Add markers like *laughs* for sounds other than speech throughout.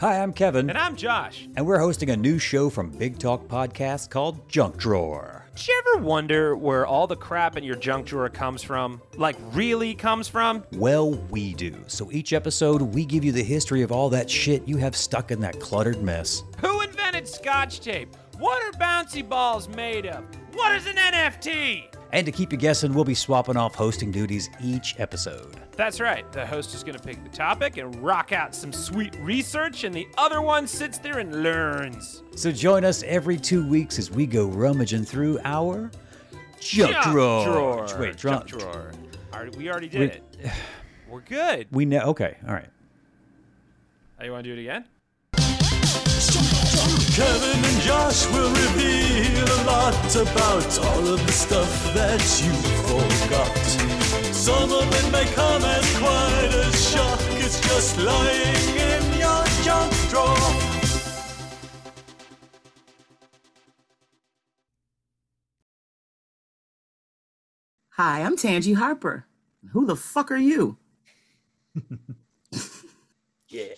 Hi, I'm Kevin, And I'm Josh. and we're hosting a new show from Big Talk Podcast called Junk Drawer. Did you ever wonder where all the crap in your junk drawer comes from? Like, really comes from? Well, we do. So each episode, we give you the history of all that shit you have stuck in that cluttered mess. Who invented scotch tape? What are bouncy balls made of? What is an NFT? And to keep you guessing, we'll be swapping off hosting duties each episode. That's right. The host is going to pick the topic and rock out some sweet research, and the other one sits there and learns. So join us every two weeks as we go rummaging through our junk, Junk drawer. drawer. Wait, junk drunk drawer. Already- We already did We- it. We're good. We know. Okay, all right. Oh, you want to do it again? Kevin and Josh will reveal a lot about all of the stuff that you forgot. Some of it may come as quite a shock. It's just lying in your junk drawer. Hi, I'm Tangi Harper. Who the fuck are you? *laughs* Yeah.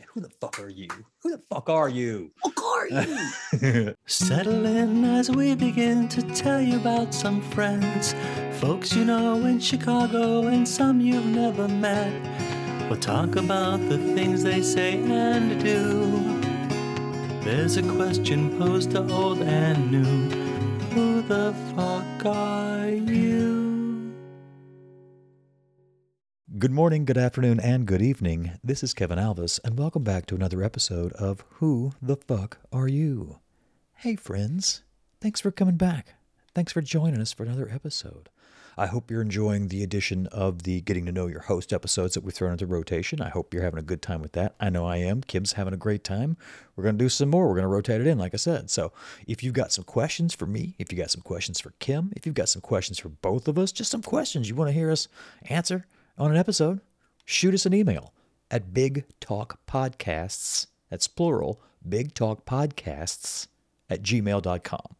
Yeah. Who the fuck are you? Who the fuck are you? Who are you? *laughs* Settle in as we begin to tell you about some friends. Folks you know in Chicago and some you've never met. We'll talk about the things they say and do. There's a question posed to old and new. Who the fuck are you? Good morning, good afternoon, and good evening. This is Kevin Alvis, and welcome back to another episode of Who the Fuck Are You? Hey, friends. Thanks for coming back. Thanks for joining us for another episode. I hope you're enjoying the addition of the Getting to Know Your Host episodes that we've thrown into rotation. I hope you're having a good time with that. I know I am. Kim's having a great time. We're going to do some more. We're going to rotate it in, like I said. So if you've got some questions for me, if you've got some questions for Kim, if you've got some questions for both of us, just some questions you want to hear us answer on an episode, shoot us an email at Big Talk Podcasts. That's plural, Big Talk Podcasts at gmail.com.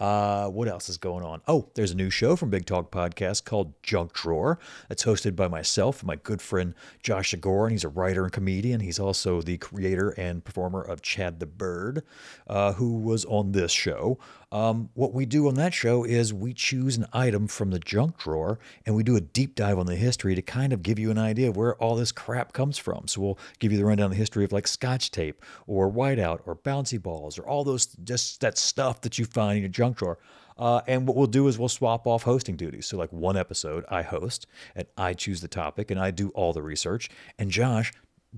Uh, what else is going on? Oh, there's a new show from Big Talk Podcast called Junk Drawer. It's hosted by myself and my good friend Josh Agor, and he's a writer and comedian. He's also the creator and performer of Chad the Bird, uh, who was on this show. Um, what we do on that show is we choose an item from the junk drawer and we do a deep dive on the history to kind of give you an idea of where all this crap comes from. So we'll give you the rundown the history of like scotch tape or whiteout or bouncy balls or all those just that stuff that you find in your junk drawer. Uh, and what we'll do is we'll swap off hosting duties. So like one episode I host and I choose the topic and I do all the research and Josh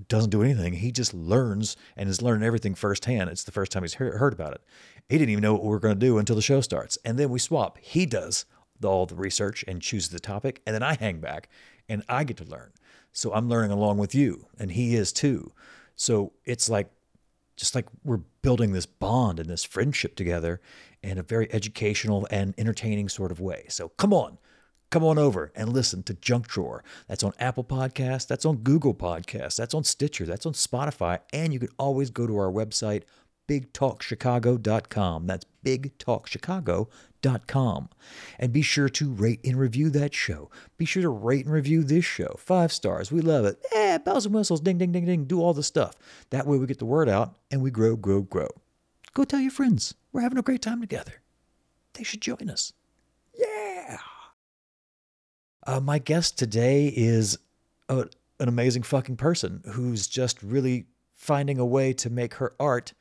doesn't do anything. He just learns and is learning everything firsthand. It's the first time he's heard, about it. He didn't even know what we are going to do until the show starts. And then we swap. He does all the research and chooses the topic. And then I hang back and I get to learn. So I'm learning along with you, and he is too. So it's like, just like we're building this bond and this friendship together in a very educational and entertaining sort of way. So come on, come on over and listen to Junk Drawer. That's on Apple Podcasts, that's on Google Podcasts, that's on Stitcher, that's on Spotify, and you can always go to our website, bigtalkchicago.com. That's bigtalkchicago.com. And be sure to rate and review that show. Be sure to rate and review this show. Five stars. We love it. Yeah, bells and whistles, ding, ding, ding, ding. Do all the stuff. That way we get the word out and we grow, grow, grow. Go tell your friends. We're having a great time together. They should join us. Uh, my guest today is a, an amazing fucking person who's just really finding a way to make her art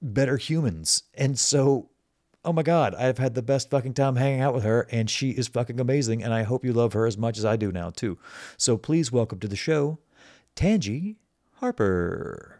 better humans. And so, oh my God, I've had the best fucking time hanging out with her, and she is fucking amazing. And I hope you love her as much as I do now, too. So please welcome to the show, Tangi Harper.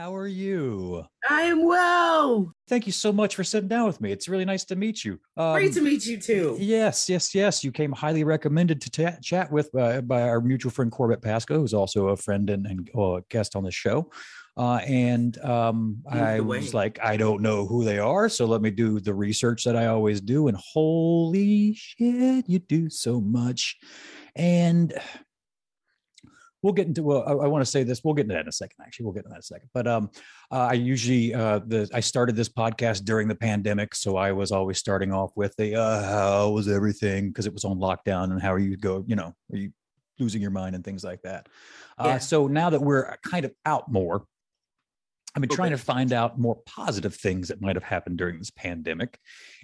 How are you? I am well. Thank you so much for sitting down with me. It's really nice to meet you. Um, Great to meet you too. Yes, yes, yes. You came highly recommended to ta- chat with uh, by our mutual friend Corbett Pasco, who's also a friend and, and uh, guest on the show. Uh, and um, I was like, I don't know who they are, so let me do the research that I always do. And holy shit, you do so much. And we'll get into well i, I want to say this we'll get into that in a second actually we'll get into that in a second but um uh, i usually uh the i started this podcast during the pandemic so i was always starting off with the uh how was everything because it was on lockdown and how are you go you know are you losing your mind and things like that. Uh, Yeah. so now that we're kind of out more, I've been trying to find out more positive things that might have happened during this pandemic.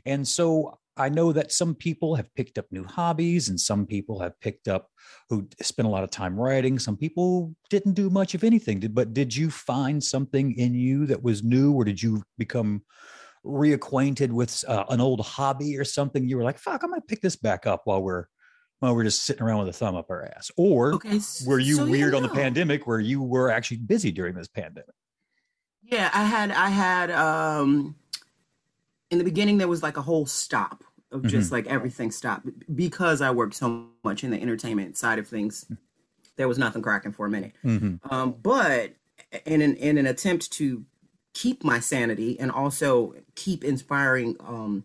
And so I know that some people have picked up new hobbies and some people have picked up who spent a lot of time writing. Some people didn't do much of anything. But did you find something in you that was new or did you become reacquainted with uh, an old hobby or something? You were like, fuck, I'm going to pick this back up while we're while we're just sitting around with a thumb up our ass. Or Okay. s- were you so yeah, weird on the pandemic where you were actually busy during this pandemic? Yeah, I had I had um in the beginning there was like a whole stop of just like everything stopped because I worked so much in the entertainment side of things. There was nothing cracking for a minute. Mm-hmm. Um, but in an in an attempt to keep my sanity and also keep inspiring um,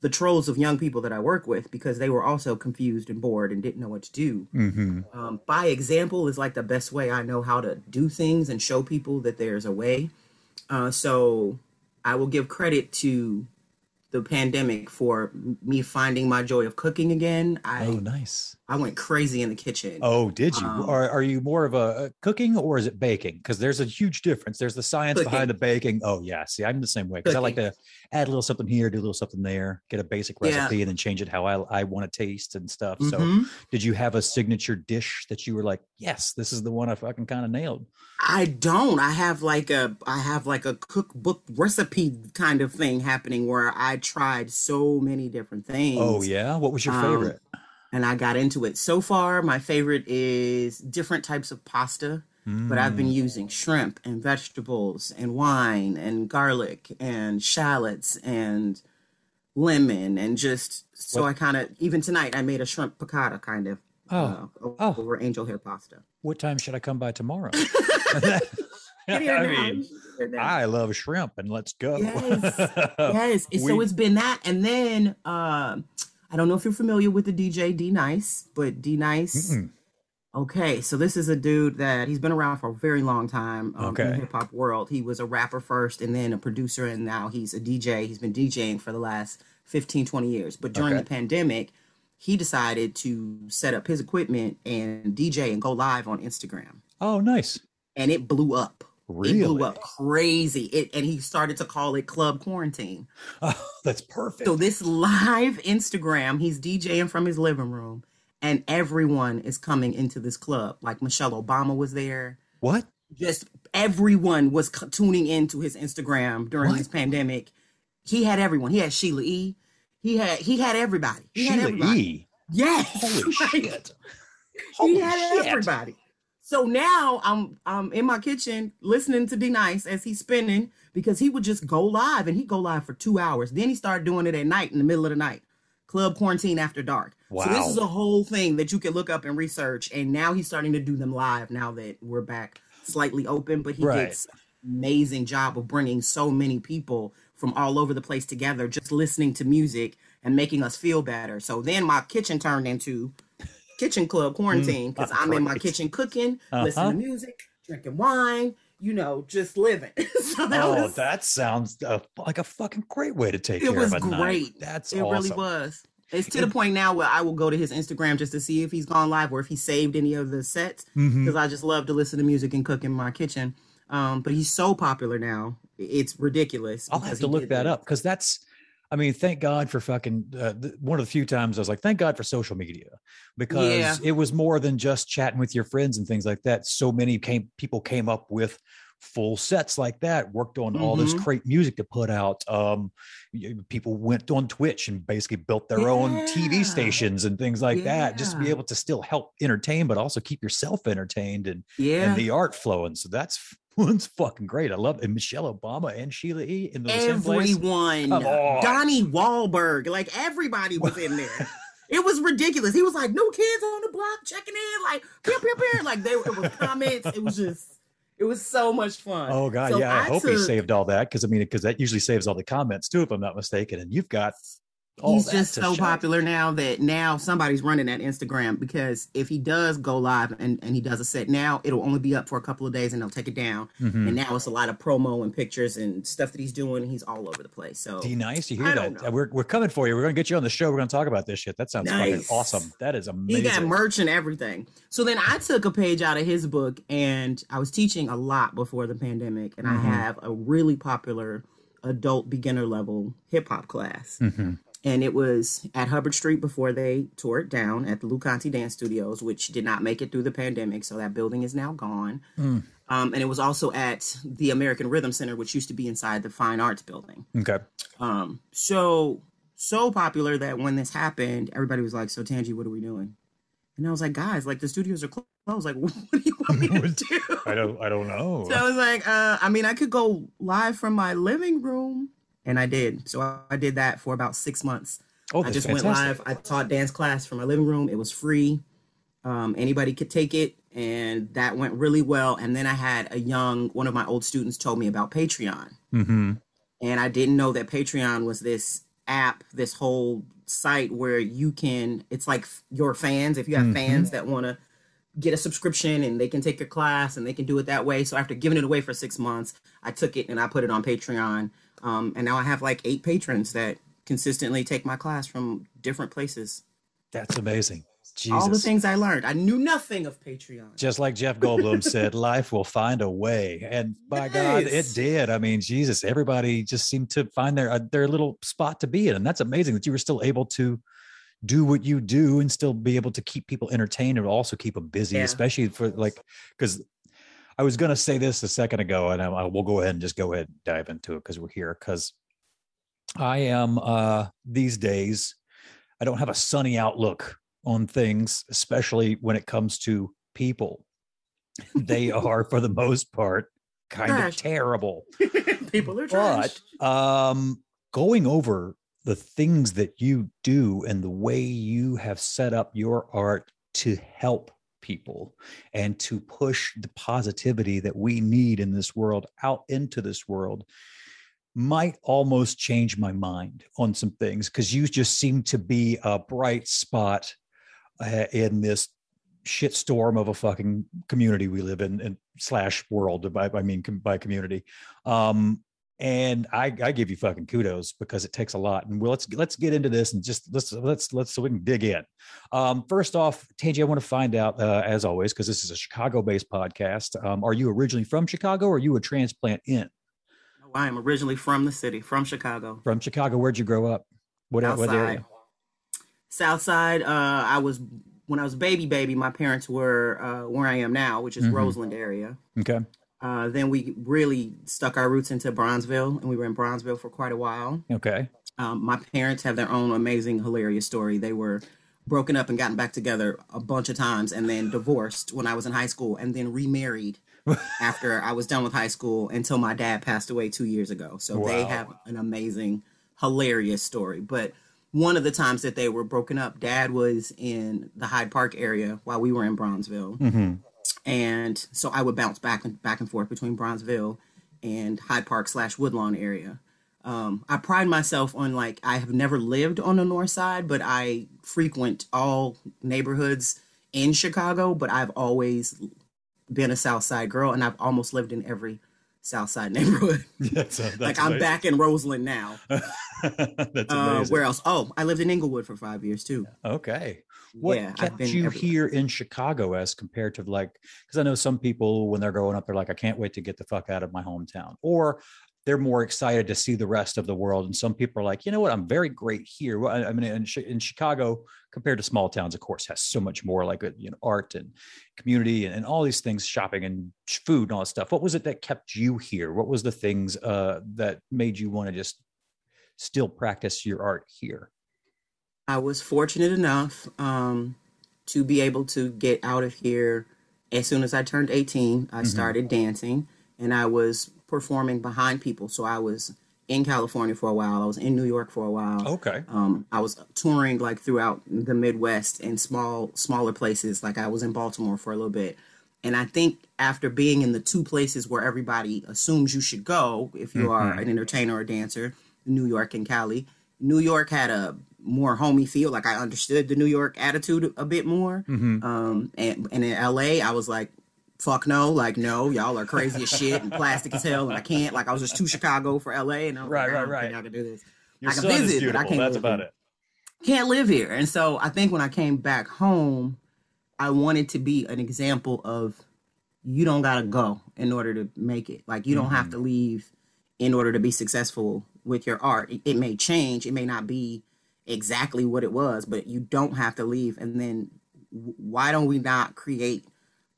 the trolls of young people that I work with because they were also confused and bored and didn't know what to do. Mm-hmm. Um, by example is like the best way I know how to do things and show people that there's a way. Uh, so I will give credit to the pandemic for me finding my joy of cooking again. I Oh, nice. I went crazy in the kitchen. Oh, did you? Um, are, are you more of a, a cooking or is it baking? Because there's a huge difference. There's the science Cooking. behind the baking. Oh, yeah. See, I'm the same way because I like to add a little something here, do a little something there, get a basic Yeah. recipe, and then change it how I, I want to taste and stuff. So, Mhm. did you have a signature dish that you were like, yes, this is the one I fucking kind of nailed? I don't. I have like a I have like a cookbook recipe kind of thing happening where I tried so many different things. Oh, yeah. What was your Um, favorite? And I got into it. So far, my favorite is different types of pasta. But I've Mm. been using shrimp and vegetables and wine and garlic and shallots and lemon and just so What- I kind of even tonight I made a shrimp piccata kind of Oh, uh, oh. over angel hair pasta. what time should I come by tomorrow? *laughs* *laughs* I mean, Get here now. I love shrimp and let's go. Yes. *laughs* yes. So it's been that. And then um I don't know if you're familiar with the DJ D Nice, but D Nice. Mm-mm. Okay, so this is a dude that he's been around for a very long time um, in the hip hop world. He was a rapper first and then a producer, and now he's a DJ. He's been DJing for the last 15, 20 years. But during Okay. the pandemic, he decided to set up his equipment and DJ and go live on Instagram. Oh, nice. And it blew up. It blew up crazy. It, and he started to call it Club Quarantine. Oh, *laughs* that's perfect. So this live Instagram, he's DJing from his living room, and everyone is coming into this club. Like Michelle Obama was there. what? Just everyone was c- tuning into his Instagram during What? this pandemic. He had everyone. He had Sheila E. He had he had everybody. He had Sheila everybody. E. Yes. *laughs* Holy Like, shit. Holy he had shit. everybody. So now I'm I'm in my kitchen listening to D Nice as he's spinning because he would just go live and he'd go live for two hours. Then he started doing it at night in the middle of the night. Club quarantine after dark. Wow. So this is a whole thing that you can look up and research. And now he's starting to do them live now that we're back slightly open. But he Right. did an amazing job of bringing so many people from all over the place together, just listening to music and making us feel better. So then my kitchen turned into kitchen club quarantine because I'm in my kitchen cooking, Uh-huh. listening to music, drinking wine, you know, just living. *laughs* so that oh, was that sounds uh, like a fucking great way to take it care was a night. great. That's it awesome. really was. It's to the point now where I will go to his Instagram just to see if he's gone live or if he saved any of the sets because I just love to listen to music and cook in my kitchen. Um, but he's so popular now, it's ridiculous. I'll have to look did that up because that's, I mean, thank God for fucking uh, th- one of the few times I was like, thank God for social media because Yeah. it was more than just chatting with your friends and things like that. So many came people came up with full sets like that, worked on all this Mhm. great music to put out. Um, people went on Twitch and basically built their own TV stations and things like that, just to be able to still help entertain, but also keep yourself entertained and Yeah. and the art flowing. So that's one's *laughs* fucking great. I love it. And Michelle Obama and Sheila E. in the same place. Everyone, Come on. Donnie Wahlberg, like everybody was in there. *laughs* it was ridiculous. He was like, "New kids on the block checking in," like, pew, pew, pew. like they it was comments. It was just, it was so much fun. Oh god, So yeah. I, hope he saved all that because I mean, because that usually saves all the comments too, if I'm not mistaken. And you've got all He's just so popular now that now somebody's running that Instagram because if he does go live and, and he does a set now, it'll only be up for a couple of days and they'll take it down. Mm-hmm. And now it's a lot of promo and pictures and stuff that he's doing. He's all over the place. So D nice. You hear I that? We're, we're coming for you. We're going to get you on the show. We're going to talk about this shit. That sounds fucking awesome. That is amazing. he got merch and everything. So then I took a page out of his book and I was teaching a lot before the pandemic. And Mm-hmm. I have a really popular adult beginner level hip hop class. Mm-hmm. And it was at Hubbard Street before they tore it down at the Lou Conte Dance Studios, which did not make it through the pandemic, so that building is now gone. Mm. Um, and it was also at the American Rhythm Center, which used to be inside the Fine Arts Building. okay. Um, so so popular that when this happened, everybody was like, "So Tangi, what are we doing?" And I was like, "Guys, like the studios are closed. I was Like, *laughs* what do you want me to *laughs* do?" I don't. I don't know. So I was like, uh, I mean, I could go live from my living room. And I did. So I- I did that for about six months. oh, I just fantastic. went live. I taught dance class from my living room. It was free. Um, anybody could take it. And that went really well. And then I had a young, one of my old students told me about Patreon. Mm-hmm. And I didn't know that Patreon was this app, this whole site where you can, it's like your fans, if you have fans that want to get a subscription and they can take your class and they can do it that way. So after giving it away for six months, I took it and I put it on Patreon. Um, and now I have like eight patrons that consistently take my class from different places. That's amazing. Jesus. All the things I learned. I knew nothing of Patreon. Just like Jeff Goldblum *laughs* said, life will find a way, and by God, it did. I mean, Jesus, everybody just seemed to find their uh, their little spot to be in, and that's amazing that you were still able to do what you do and still be able to keep people entertained and also keep them busy, Yeah. especially for like because I was going to say this a second ago, and I, I will go ahead and just go ahead and dive into it because we're here. Because I am uh, these days, I don't have a sunny outlook on things, especially when it comes to people. they *laughs* are, for the most part, kind of terrible. *laughs* People are trash. But um, going over the things that you do and the way you have set up your art to help people and to push the positivity that we need in this world out into this world might almost change my mind on some things because you just seem to be a bright spot uh, in this shitstorm of a fucking community we live in and slash world by I mean com- by community. Um and I, I give you fucking kudos because it takes a lot. And well, let's let's get into this and just let's let's let's so we can dig in. Um, first off, Tangi, I want to find out uh, as always because this is a Chicago-based podcast. Um, are you originally from Chicago or are you a transplant in Oh, I am originally from the city, from Chicago. from Chicago? Where'd you grow up? What, what area? Southside. Uh, I was when I was baby, baby. My parents were uh, where I am now, which is Mhm. Roseland area. Okay, Uh, then we really stuck our roots into Bronzeville, and we were in Bronzeville for quite a while. okay, Um, my parents have their own amazing, hilarious story. They were broken up and gotten back together a bunch of times, and then divorced when I was in high school, and then remarried *laughs* after I was done with high school until my dad passed away two years ago. So they have an amazing, hilarious story. But one of the times that they were broken up, dad was in the Hyde Park area while we were in Bronzeville hmm and so I would bounce back and back and forth between Bronzeville and Hyde Park slash Woodlawn area. Um, I pride myself on like I have never lived on the north side, but I frequent all neighborhoods in Chicago. But I've always been a South Side girl, and I've almost lived in every South Side *laughs* neighborhood. *laughs* that's, uh, that's like I'm back in Roseland now. *laughs* that's Uh, amazing. where else? Oh, I lived in Englewood for five years too. Okay. What yeah, kept you everywhere. here in Chicago as compared to like, because I know some people when they're growing up, they're like, I can't wait to get the fuck out of my hometown. Or they're more excited to see the rest of the world. And some people are like, you know what, I'm very great here. Well, I, I mean, in, in Chicago, compared to small towns, of course, has so much more like uh, you know art and community and, and all these things, shopping and food and all that stuff. What was it that kept you here? What was the things uh, that made you want to just still practice your art here? I was fortunate enough um, to be able to get out of here as soon as I turned 18. I started dancing and I was performing behind people. So I was in California for a while, I was in New York for a while. Okay. Um, I was touring like throughout the Midwest and small, smaller places. Like I was in Baltimore for a little bit. And I think after being in the two places where everybody assumes you should go if you are an entertainer or dancer, New York and Cali, New York had a more homey feel. Like I understood the New York attitude a bit more. Mm-hmm. Um, and, and in LA, I was like, fuck no, like no, y'all are crazy as shit and plastic as hell, and I can't. Like I was just too Chicago for LA, and I was Right, like, I right, right. I can do this. Your I can visit, but I can't. That's live about here. it. Can't live here, and so I think when I came back home, I wanted to be an example of you don't gotta go in order to make it. Like you don't have to leave in order to be successful with your art. It, it may change, it may not be exactly what it was, but you don't have to leave. And then why don't we not create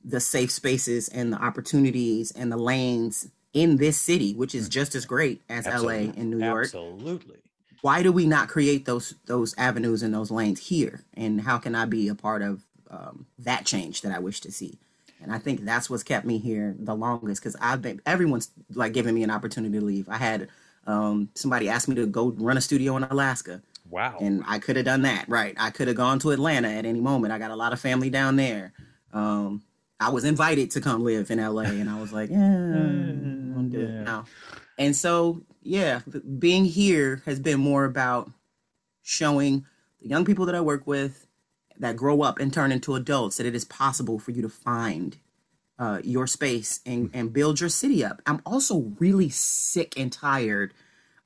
the safe spaces and the opportunities and the lanes in this city, which is just as great as LA and New York? Absolutely. why do we not create those those avenues and those lanes here and how can i be a part of um, that change that i wish to see and i think that's what's kept me here the longest because i've been everyone's like giving me an opportunity to leave i had um, somebody asked me to go run a studio in alaska Wow. and I could have done that. Right, I could have gone to Atlanta at any moment. I got a lot of family down there. Um, I was invited to come live in LA, and I was like, yeah, I'm good yeah. now. And so, yeah, being here has been more about showing the young people that I work with that grow up and turn into adults that it is possible for you to find uh, your space and, and build your city up. I'm also really sick and tired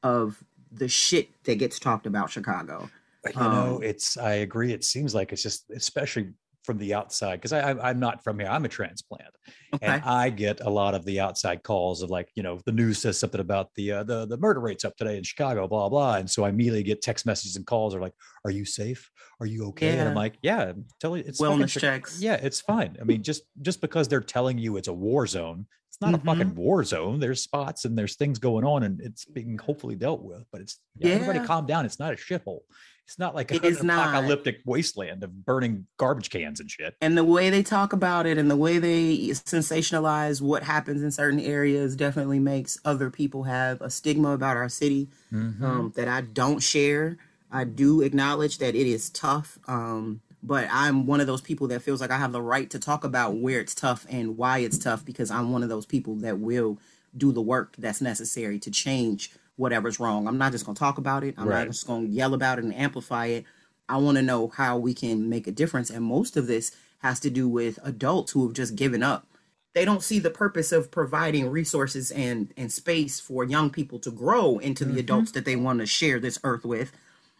of the shit that gets talked about Chicago. you know Um, it's i agree it seems like it's just especially from the outside because I, i'm not from here i'm a transplant Okay. and i get a lot of the outside calls of like you know the news says something about the uh, the the murder rates up today in chicago blah blah and so i immediately get text messages and calls are like are you safe are you okay and i'm like yeah tell you it's Wellness checks. yeah it's fine i mean just just because they're telling you it's a war zone it's not a fucking Mm-hmm. war zone there's spots and there's things going on and it's being hopefully dealt with but it's yeah, everybody calm down it's not a shithole it's not like It an not. apocalyptic wasteland of burning garbage cans and shit. and the way they talk about it and the way they sensationalize what happens in certain areas definitely makes other people have a stigma about our city Mm-hmm. um, that I don't share. I do acknowledge that it is tough, um, but I'm one of those people that feels like I have the right to talk about where it's tough and why it's tough because I'm one of those people that will do the work that's necessary to change whatever's wrong. I'm not just going to talk about it. I'm Right. not just going to yell about it and amplify it. I want to know how we can make a difference. And most of this has to do with adults who have just given up. They don't see the purpose of providing resources and, and space for young people to grow into the mm-hmm. adults that they want to share this earth with.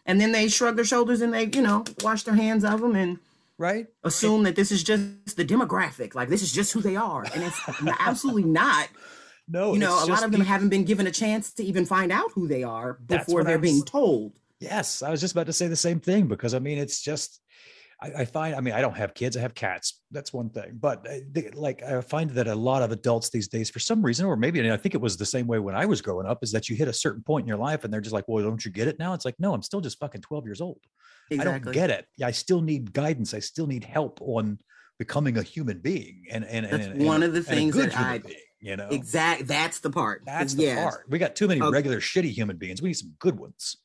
And then they shrug their shoulders and they, you know, wash their hands of them and Right? assume that this is just the demographic. Like this is just who they are. And it's absolutely not. *laughs* No, You know, a lot of them haven't been given a chance to even find out who they are before they're I'm being told. Yes, I was just about to say the same thing because I mean, it's just. I, I find, I mean, I don't have kids; I have cats. That's one thing. But they, like, I find that a lot of adults these days, for some reason, or maybe and I think it was the same way when I was growing up, is that you hit a certain point in your life and they're just like, "Well, don't you get it now?" It's like, no, I'm still just fucking twelve years old. I don't get it. I still need guidance. I still need help on becoming a human being. And and and, That's and- one of the things that I- being, you know, exactly. That's the part. That's the yes, part. We got too many Okay. regular shitty human beings. We need some good ones.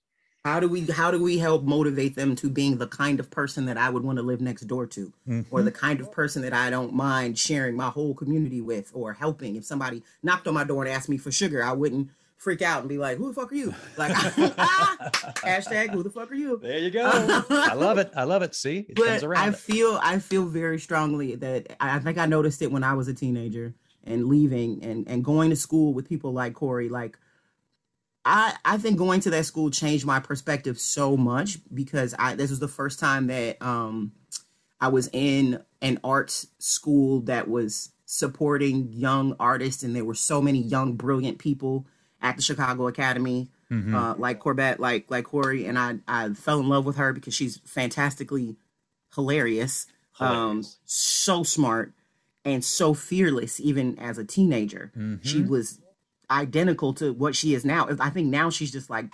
How do we how do we help motivate them to being the kind of person that I would want to live next door to, Mm-hmm. or the kind of person that I don't mind sharing my whole community with, or helping? If somebody knocked on my door and asked me for sugar, I wouldn't freak out and be like, "Who the fuck are you?" Like, *laughs* hashtag Who the fuck are you? There you go. *laughs* I love it. I love it. See, it comes but around. I it. feel I feel very strongly that I I think I noticed it when I was a teenager and leaving and and going to school with people like Corey. Like I I think going to that school changed my perspective so much because I this was the first time that um I was in an arts school that was supporting young artists and there were so many young brilliant people at the Chicago Academy Mm-hmm. uh, like Corbett, like like Corey, and I I fell in love with her because she's fantastically hilarious, um, so smart, and so fearless. Even as a teenager, she Mhm. was identical to what she is now. I think now she's just like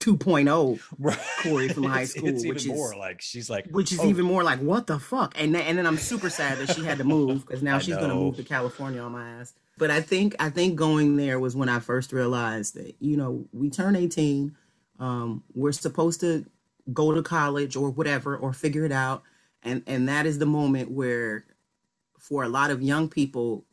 2.0, Right. Corey from high school, It's, even which is- more like she's like, which is oh, even more like what the fuck. And then, and then I'm super sad that she had to move because now *laughs* I she's gonna move to California on my ass. But I think I think going there was when I first realized that you know we turn 18, um, we're supposed to go to college or whatever or figure it out, and and that is the moment where, for a lot of young people,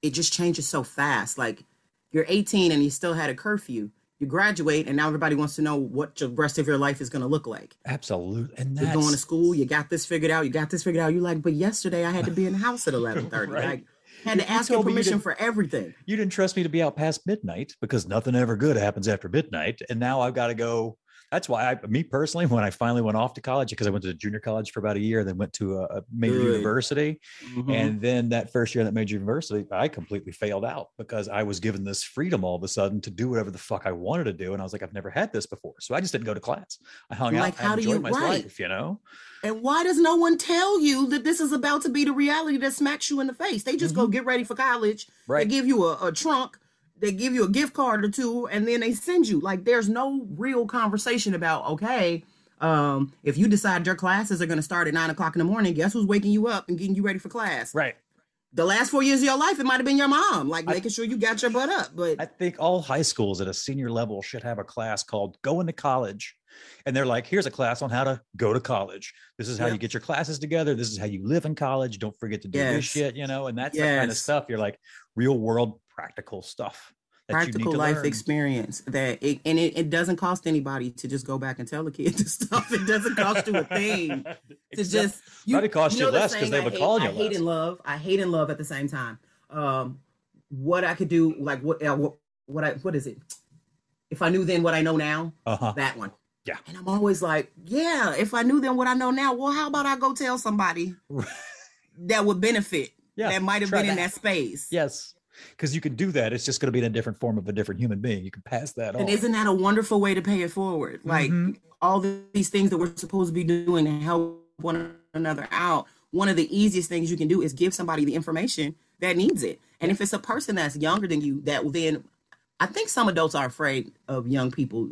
it just changes so fast. Like you're 18 and you still had a curfew. you graduate, and now everybody wants to know what the rest of your life is going to look like. Absolutely. And You're going to school, you got this figured out, you got this figured out. You're like, but yesterday I had to be in the house at *laughs* 11:30. Right. Like, had to You- ask your me you permission for everything. you didn't trust me to be out past midnight because nothing ever good happens after midnight. And now I've got to go. That's why I, me personally, when I finally went off to college, because I went to junior college for about a year, then went to a, major Good. university. Mhm. And then that first year in that major university, I completely failed out because I was given this freedom all of a sudden to do whatever the fuck I wanted to do. And I was like, I've never had this before. So I just didn't go to class. I hung Like, out, how I do enjoyed you- my right. life, you know? And why does no one tell you that this is about to be the reality that smacks you in the face? They just go get ready for college. Mm-hmm. Right. They give you a, a trunk, they give you a gift card or two, and then they send you. Like there's no real conversation about, okay, um, if you decide your classes are gonna start at nine o'clock in the morning, guess who's waking you up and getting you ready for class? Right. The last four years of your life, it might have been your mom, like I- making sure you got your butt up. But I think all high schools at a senior level should have a class called Going to College. And they're like, here's a class on how to go to college. This is how you get your classes together. This is how you live in college. Don't forget to do this shit, you know, and that's the kind of stuff. You're like real world practical stuff. that you need practical to life learn. experience that it, and it, it doesn't cost anybody to just go back and tell the kids *laughs* this stuff it doesn't cost you a thing *laughs* to Except- just Probably cost you know the less 'cause saying, they would call you I hate and love I hate and love at the same time um what I could do like what uh, what what I what is it if I knew then what I know now uh-huh. that one Yeah. and I'm always like yeah if I knew then what I know now well how about I go tell somebody *laughs* that would benefit Yeah, that might have been in that. that space Yes. Because you can do that. It's just going to be in a different form of a different human being. You can pass that on. And on. isn't that a wonderful way to pay it forward? Like Mhm. all these things that we're supposed to be doing to help one another out. One of the easiest things you can do is give somebody the information that needs it. And if it's a person that's younger than you, that will then, I think some adults are afraid of young people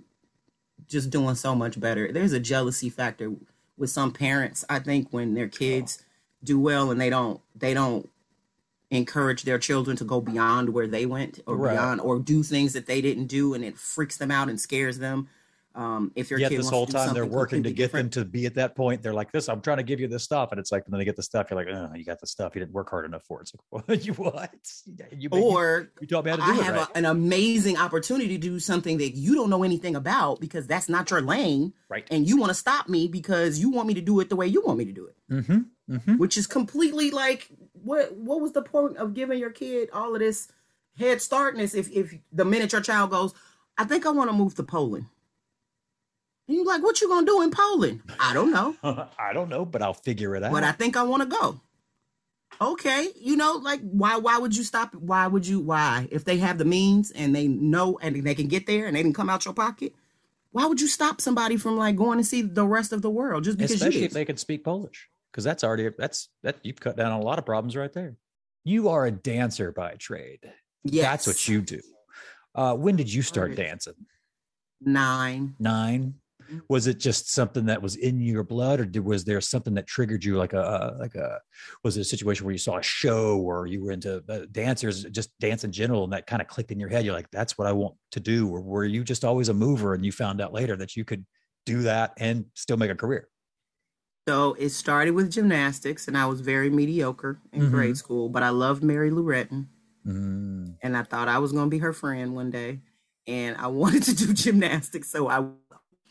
just doing so much better. There's a jealousy factor with some parents. I think when their kids do well and they don't, they don't encourage their children to go beyond where they went or Right. beyond or do things that they didn't do and it freaks them out and scares them um if your Yet kid this whole time they're working to get different. them to be at that point. They're like, "This, I'm trying to give you this stuff," and it's like, when they get the stuff, you're like, "Oh, you got the stuff. You didn't work hard enough for it." It's like, *laughs* "What? You what? You, you, or you taught me how to do I it have right." a, an amazing opportunity to do something that you don't know anything about because that's not your lane right. and you want to stop me because you want me to do it the way you want me to do it Mm-hmm. Mm-hmm. which is completely like what what was the point of giving your kid all of this head startness if if the minute your child goes i think i want to move to poland. And you're like what you gonna do in poland? I don't know. *laughs* I don't know, but I'll figure it out. but i think i want to go. Okay you know like why why would you stop why would you why? If they have the means and they know and they can get there and they can come out your pocket why would you stop somebody from like going to see the rest of the world just because especially you if they can speak Polish, because that's already that's that you've cut down on a lot of problems right there. You are a dancer by trade. yes That's what you do. Uh, when did you start Right. dancing? nine 9 Mhm. Was it just something that was in your blood, or did, was there something that triggered you, like a a- like a was it a situation where you saw a show or you were into uh, dancers, just dance in general, and that kind of clicked in your head? You're like, that's what I want to do, or were you just always a mover and you found out later that you could do that and still make a career? So it started with gymnastics, and I was very mediocre in Mhm. grade school, but I loved Mary Lou Retton, Mm. and I thought I was going to be her friend one day. And I *laughs* wanted to do gymnastics, so I was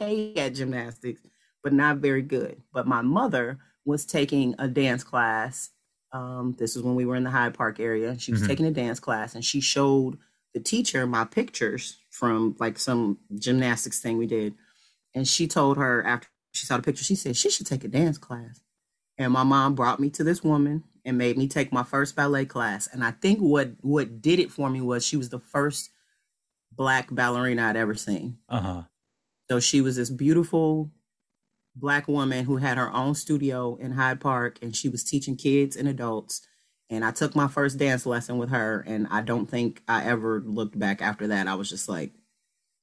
okay at gymnastics, but not very good. But my mother was taking a dance class. Um, this was when we were in the Hyde Park area. She was Mhm. taking a dance class, and she showed the teacher my pictures from like some gymnastics thing we did. And she told her after she saw the picture, she said she should take a dance class. And my mom brought me to this woman and made me take my first ballet class. And I think what what did it for me was she was the first black ballerina I'd ever seen. Uh huh. So she was this beautiful black woman who had her own studio in Hyde Park and she was teaching kids and adults. And I took my first dance lesson with her and I don't think I ever looked back after that. I was just like,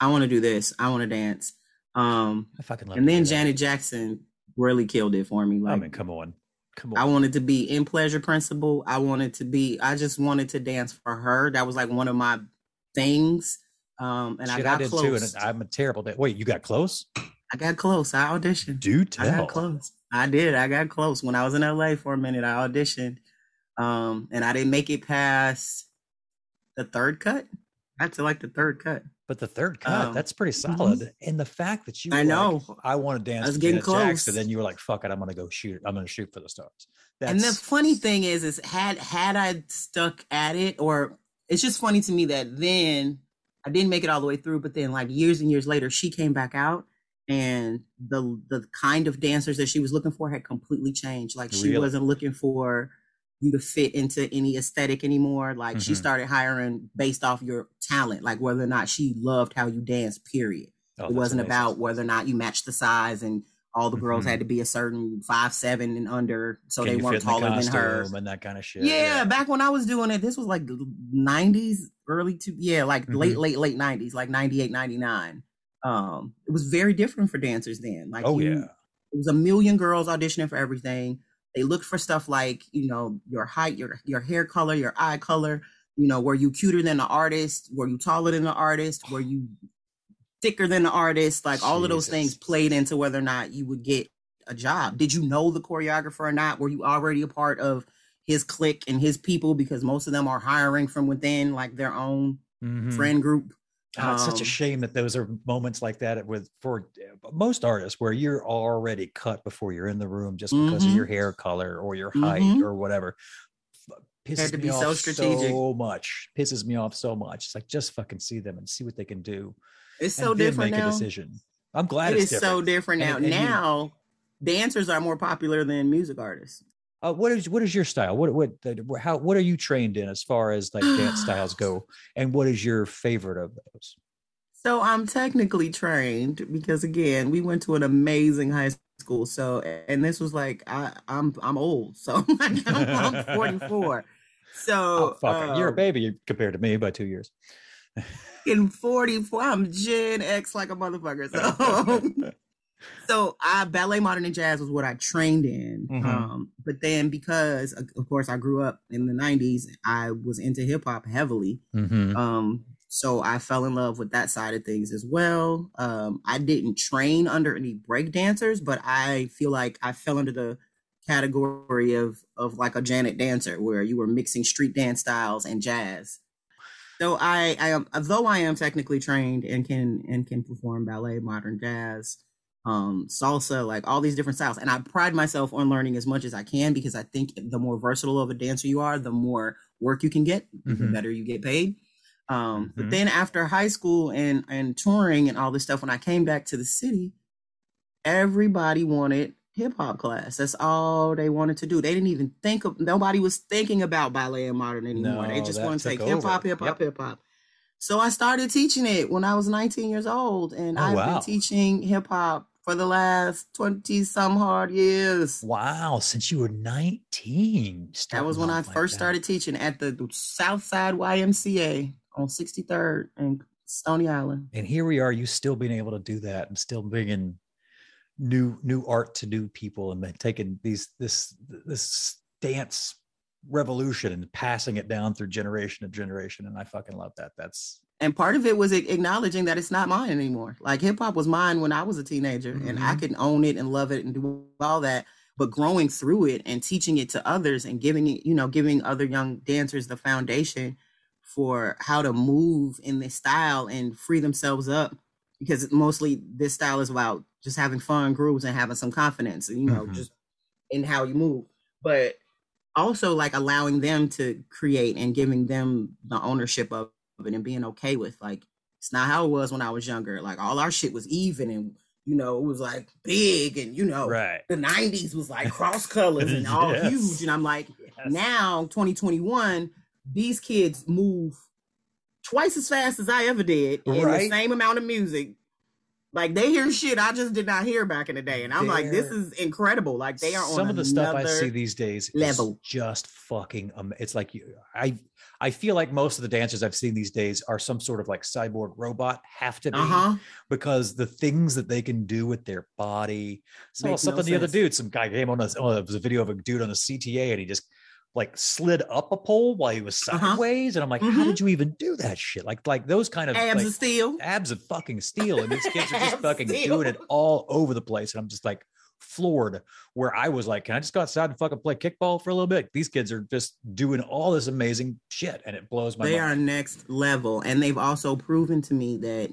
I want to do this. I want to dance. Um I fucking love. and then. Janet Jackson really killed it for me. I Like mean, come on, come on. I wanted to be in pleasure principle. I wanted to be. I just wanted to dance for her. That was like one of my things. Um, and I Shit, got did close. too, and I'm a terrible. Da- Wait, you got close? I got close. I auditioned. Do tell. I got close. I did. I got close when I was in LA for a minute. I auditioned, um, and I didn't make it past the third cut. I got to like the third cut. But the third cut, Um, that's pretty mhm. solid. And the fact that you I like, know. I want to dance was getting Janet Jackson, then you were like, fuck it, I'm gonna go shoot. I'm gonna shoot for the stars. That's and the funny thing is, is had had I stuck at it, or it's just funny to me that then I didn't make it all the way through, but then like years and years later, she came back out, and the the kind of dancers that she was looking for had completely changed. Like she wasn't looking for you to fit into any aesthetic anymore. Like she Mhm. started hiring based off your talent, like whether or not she loved how you dance. Period oh, it wasn't amazing. about whether or not you matched the size and all the girls Mhm. had to be a certain five seven and under so Can they weren't in the taller than her and that kind of shit. yeah, back when i was doing it this was like 90s early to yeah like late Mhm. late late 90s like 98 99 um it was very different for dancers then like Oh you- yeah. it was a million girls auditioning for everything. They looked for stuff like, you know, your height, your your hair color, your eye color, you know, were you cuter than the artist? Were you taller than the artist? Were you thicker than the artist? Like all of those things played into whether or not you would get a job. Did you know the choreographer or not? Were you already a part of his clique and his people? Because most of them are hiring from within like their own Mhm. friend group. It's such a Um, shame that those are moments like that with for uh, most artists where you're already cut before you're in the room just because of Mhm. your hair color or your height Mhm. or whatever. Pisses to me be so off strategic. so much. Pisses me off so much. It's like just fucking see them and see what they can do. It's so different make now. a decision. I'm glad It it's is so different. different now. And- and you- now dancers are more popular than music artists. Uh, what is what is your style? What what the- how what are you trained in as far as like dance *sighs* styles go? And what is your favorite of those? So I'm technically trained because again, we went to an amazing high school. So and this was like I, I'm I'm old, so *laughs* like, I'm, I'm 44. So *laughs* Oh, it. You're a um, baby compared to me by two years. in 44, I'm Gen X like a motherfucker. So *laughs* so I ballet modern and jazz was what I trained in. Mhm. Um, but then because of course I grew up in the 90s, I was into hip hop heavily. Mhm. Um, so I fell in love with that side of things as well. Um, I didn't train under any break dancers, but I feel like I fell under the category of of like a Janet dancer, where you were mixing street dance styles and jazz. So I, I am, though I am technically trained and can and can perform ballet, modern jazz, um, salsa, like all these different styles, and I pride myself on learning as much as I can because I think the more versatile of a dancer you are, the more work you can get, the Mhm. better you get paid. Um, Mhm. But then after high school and and touring and all this stuff, when I came back to the city, everybody wanted hip hop class. That's all they wanted to do. They didn't even think of nobody was thinking about ballet and modern anymore. they just wanted to take hip hop, hip hop, Yep. hip hop. So I started teaching it when I was 19 years old, and Oh, I've wow. been teaching hip hop for the last 20 some hard years. Wow, since you were 19. That was when I like first that. started teaching at the Southside YMCA on 63rd and Stony Island. And here we are, you still being able to do that and still bringing new new art to new people and then taking these this this dance revolution and passing it down through generation to generation. And I fucking love that. That's and part of it was acknowledging that it's not mine anymore. Like hip hop was mine when I was a teenager, and I Mhm. could own it and love it and do all that. But growing through it and teaching it to others and giving it, you know, giving other young dancers the foundation for how to move in this style and free themselves up, because mostly this style is about just having fun grooves and having some confidence, you know, Mhm. just in how you move. But also like allowing them to create and giving them the ownership of it and being okay with like it's not how it was when I was younger. Like all our shit was even and you know it was like big and you know right. the '90s was like cross *laughs* colors and all Yes. huge. And I'm like Yes. now 2021 these kids move twice as fast as I ever did in Right. the same amount of music. Like they hear shit I just did not hear back in the day, and I'm like, this is incredible. Like they are on some of the stuff I see these days level. is just fucking. Um, it's like you, I, I feel like most of the dancers I've seen these days are some sort of like cyborg robot. Have to be Uh huh. because the things that they can do with their body. Saw Makes no something the other dude. Some guy came on a. It was a video of a dude on a CTA, and he just like slid up a pole while he was Uh-huh. sideways. And I'm like, how Mhm. did you even do that shit? Like, like those kind of Abs like, of steel. abs of fucking steel, and these *laughs* kids are just fucking steel. doing it all over the place. And I'm just like, floored where I was like, can I just go outside and fucking play kickball for a little bit? These kids are just doing all this amazing shit and it blows my they mind. are next level. And they've also proven to me that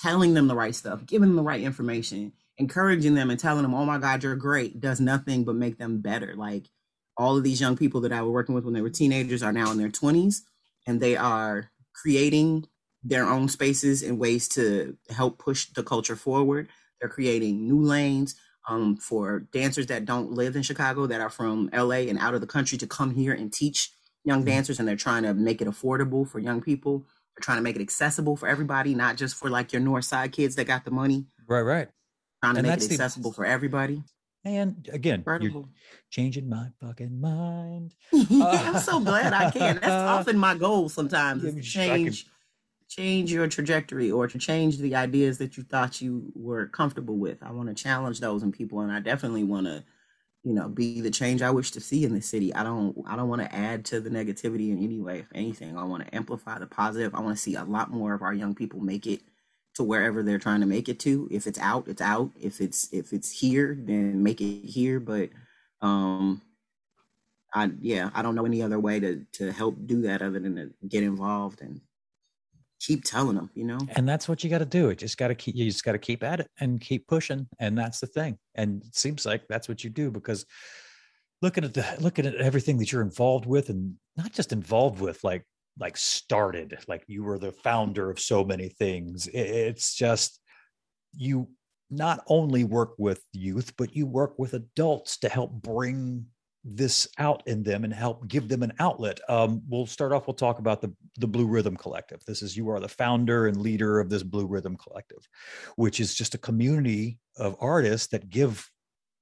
telling them the right stuff, giving them the right information, encouraging them and telling them, oh my God, you're great, does nothing but make them better. Like all of these young people that I was working with when they were teenagers are now in their 20s and they are creating their own spaces and ways to help push the culture forward. They're creating new lanes um, for dancers that don't live in Chicago, that are from LA and out of the country to come here and teach young Mhm. dancers. And they're trying to make it affordable for young people. They're trying to make it accessible for everybody, not just for like your North Side kids that got the money. right, right. Trying to And make it the- accessible for everybody. And again, you're changing my fucking mind. *laughs* I'm so glad I can. That's uh, often my goal sometimes is to we can- change change your trajectory or to change the ideas that you thought you were comfortable with. I want to challenge those in people and I definitely want to you know be the change I wish to see in the city. I don't I don't want to add to the negativity in any way if anything. I want to amplify the positive. I want to see a lot more of our young people make it to wherever they're trying to make it to. If it's out, it's out. If it's if it's here, then make it here, but um I yeah, I don't know any other way to to help do that other than to get involved and keep telling them, you know. And that's what you got to do. It just got to keep, you just got to keep at it and keep pushing. And that's the thing. And it seems like that's what you do because looking at the, looking at everything that you're involved with and not just involved with, like, like started, like you were the founder of so many things. It's just, you not only work with youth, but you work with adults to help bring this out in them and help give them an outlet. Um, we'll start off. We'll talk about the the Blue Rhythm Collective. This is you are the founder and leader of this Blue Rhythm Collective, which is just a community of artists that give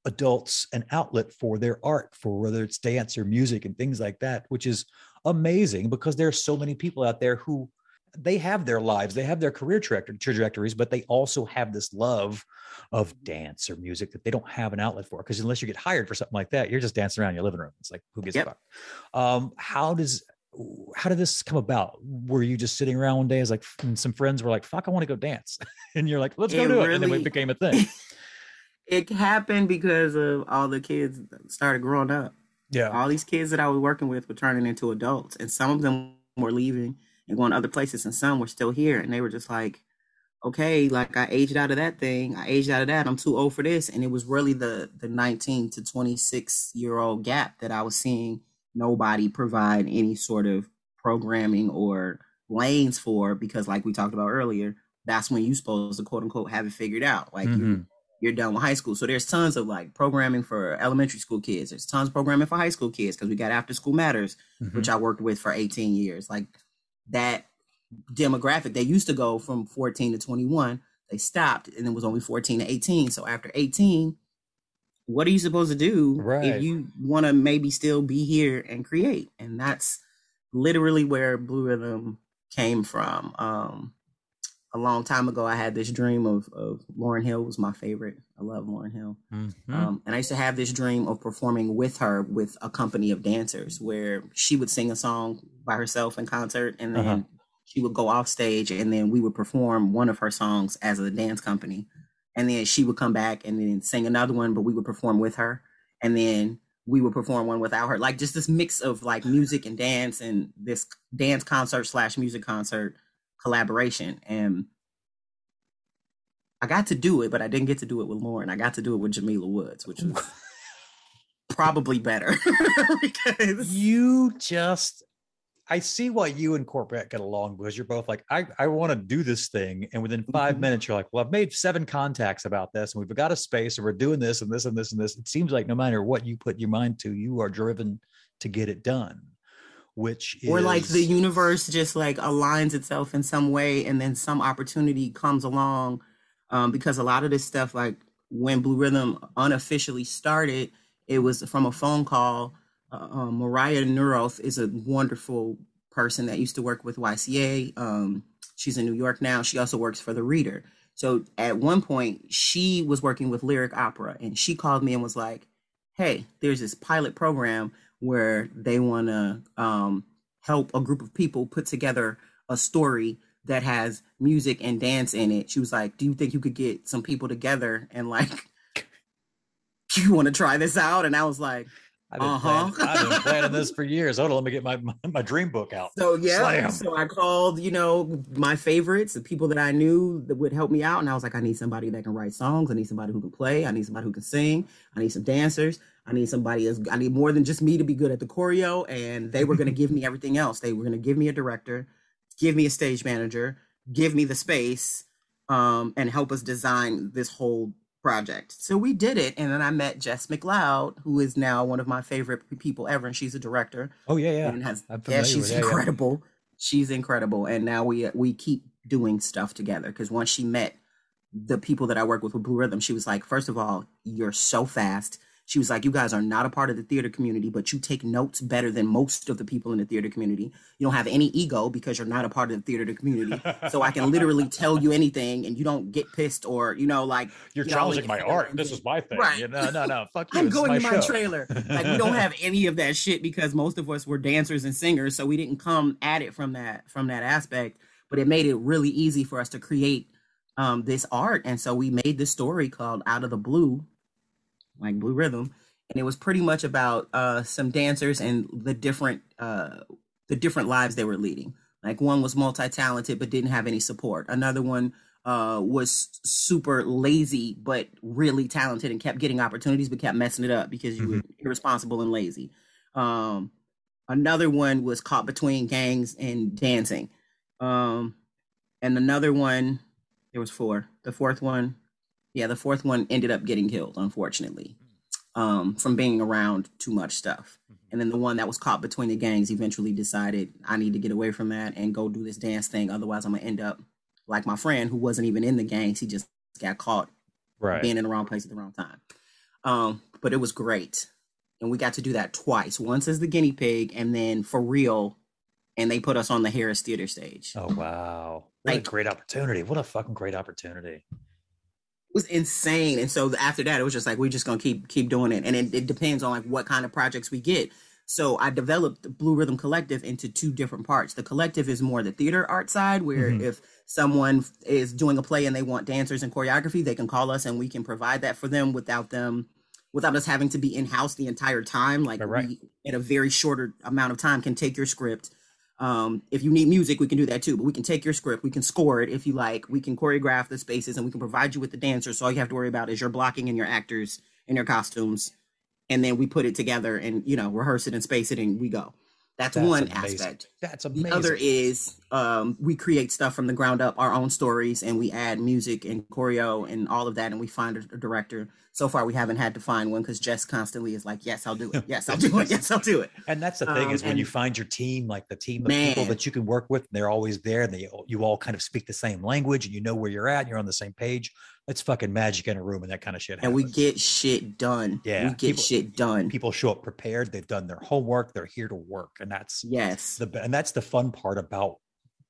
adults an outlet for their art, for whether it's dance or music and things like that, which is amazing because there's so many people out there who they have their lives, they have their career trajectories, but they also have this love of dance or music that they don't have an outlet for. Because unless you get hired for something like that, you're just dancing around your living room. It's like who gives Yep. a fuck? Um, how does how did this come about? Were you just sitting around one day as like and some friends were like, "Fuck, I want to go dance," *laughs* and you're like, "Let's go It do it," and then it became a thing. *laughs* It happened because of all the kids started growing up. Yeah, All these kids that I was working with were turning into adults, and some of them were leaving and going to other places, and some were still here, and they were just like, "Okay, like I aged out of that thing. I aged out of that. I'm too old for this." And it was really the the 19 to 26 year old gap that I was seeing nobody provide any sort of programming or lanes for because, like we talked about earlier, that's when you're supposed to quote unquote have it figured out. Like you're Mhm. You're done with high school. So there's tons of like programming for elementary school kids. There's tons of programming for high school kids because we got After School Matters, Mhm. which I worked with for 18 years. Like that demographic, they used to go from 14 to 21. They stopped and it was only 14 to 18. So after 18, what are you supposed to do Right. if you want to maybe still be here and create? And that's literally where Blue Rhythm came from. Um, a long time ago, I had this dream of, of Lauryn Hill was my favorite. I love Lauryn Hill. Mhm. Um, and I used to have this dream of performing with her with a company of dancers where she would sing a song by herself in concert and then Uh-huh. she would go off stage and then we would perform one of her songs as a dance company. And then she would come back and then sing another one, but we would perform with her. And then we would perform one without her. Like just this mix of like music and dance and this dance concert slash music concert collaboration. And I got to do it, but I didn't get to do it with Lauryn. I got to do it with Jamila Woods, which was *laughs* probably better *laughs* because you just I see why you and Corporate get along because you're both like, I, I want to do this thing. And within 5 Mhm. minutes, you're like, well, I've made seven contacts about this and we've got a space and we're doing this and this and this and this. It seems like no matter what you put your mind to, you are driven to get it done, which is or like the universe just like aligns itself in some way and then some opportunity comes along um, because a lot of this stuff like when blue rhythm unofficially started it was from a phone call. Uh, um, mariah neuroth is a wonderful person that used to work with yca um, she's in new york now. She also works for the reader. So at one point she was working with lyric opera and she called me and was like hey there's this pilot program where they want to um, help a group of people put together a story that has music and dance in it. She was like, "Do you think you could get some people together and like *laughs* you want to try this out? And I was like, I've been, Uh-huh. planning, I've been *laughs* planning this for years. Hold on, let me get my, my, my dream book out. So yeah, Slam. so I called, you know, my favorites, the people that I knew that would help me out, and I was like, I need somebody that can write songs. I need somebody who can play. I need somebody who can sing. I need some dancers. I need somebody as I need more than just me to be good at the choreo. And they were going *laughs* to give me everything else. They were going to give me a director, give me a stage manager, give me the space, um, and help us design this whole project. So we did it, and then I met Jess McLeod, who is now one of my favorite people ever, and she's a director Oh yeah, yeah. and has yeah she's with- yeah, yeah. incredible she's incredible and now we we keep doing stuff together because once she met the people that i work with with blue rhythm she was like first of all you're so fast she was like you guys are not a part of the theater community but you take notes better than most of the people in the theater community you don't have any ego because you're not a part of the theater community so i can literally tell you anything and you don't get pissed or you know like You're you know, challenging like, my art. This is my thing. Right. Know, no, no, fuck *laughs* you. I'm going my to my show. trailer. *laughs* Like we don't have any of that shit because most of us were dancers and singers, so we didn't come at it from that from that aspect. But it made it really easy for us to create um, this art, and so we made this story called "Out of the Blue," like Blue Rhythm, and it was pretty much about uh, some dancers and the different uh, the different lives they were leading. Like one was multi talented but didn't have any support. Another one uh, was super lazy but really talented and kept getting opportunities but kept messing it up because you were irresponsible and lazy. Um, another one was caught between gangs and dancing. Um, and another one, there was four. The fourth one, yeah, the fourth one ended up getting killed, unfortunately, um, from being around too much stuff. And then the one that was caught between the gangs eventually decided I need to get away from that and go do this dance thing. Otherwise, I'm gonna end up like my friend who wasn't even in the gangs. He just got caught Right. being in the wrong place at the wrong time. Um, but it was great. And we got to do that twice. Once as the guinea pig, and then for real. And they put us on the Harris Theater stage. Oh wow. What Like- a great opportunity. What a fucking great opportunity. It was insane. And so after that, it was just like we're just gonna keep keep doing it. And it, it depends on like what kind of projects we get. So I developed the Blue Rhythm Collective into two different parts. The collective is more the theater art side, where Mhm. if someone is doing a play and they want dancers and choreography, they can call us and we can provide that for them without them without us having to be in house the entire time. Like Right, we in a very shorter amount of time can take your script. Um, if you need music, we can do that too. But we can take your script, we can score it if you like. We can choreograph the spaces, and we can provide you with the dancers. So all you have to worry about is your blocking and your actors and your costumes, and then we put it together and you know rehearse it and space it, and we go. That's, That's one amazing. aspect. That's amazing. The other is um, we create stuff from the ground up, our own stories, and we add music and choreo and all of that, and we find a, a director. So far, we haven't had to find one because Jess constantly is like, "Yes, I'll do it. *laughs* Yes, I'll do it. Yes, I'll do it." And that's the thing Um, is when you find your team, like the team of people that you can work with, and they're always there, and they you all kind of speak the same language, and you know where you're at, and you're on the same page. It's fucking magic in a room, and that kind of shit. And we get shit done. Yeah, we get people- shit done. people show up prepared. They've done their homework. They're here to work, and that's yes, the and that's the fun part about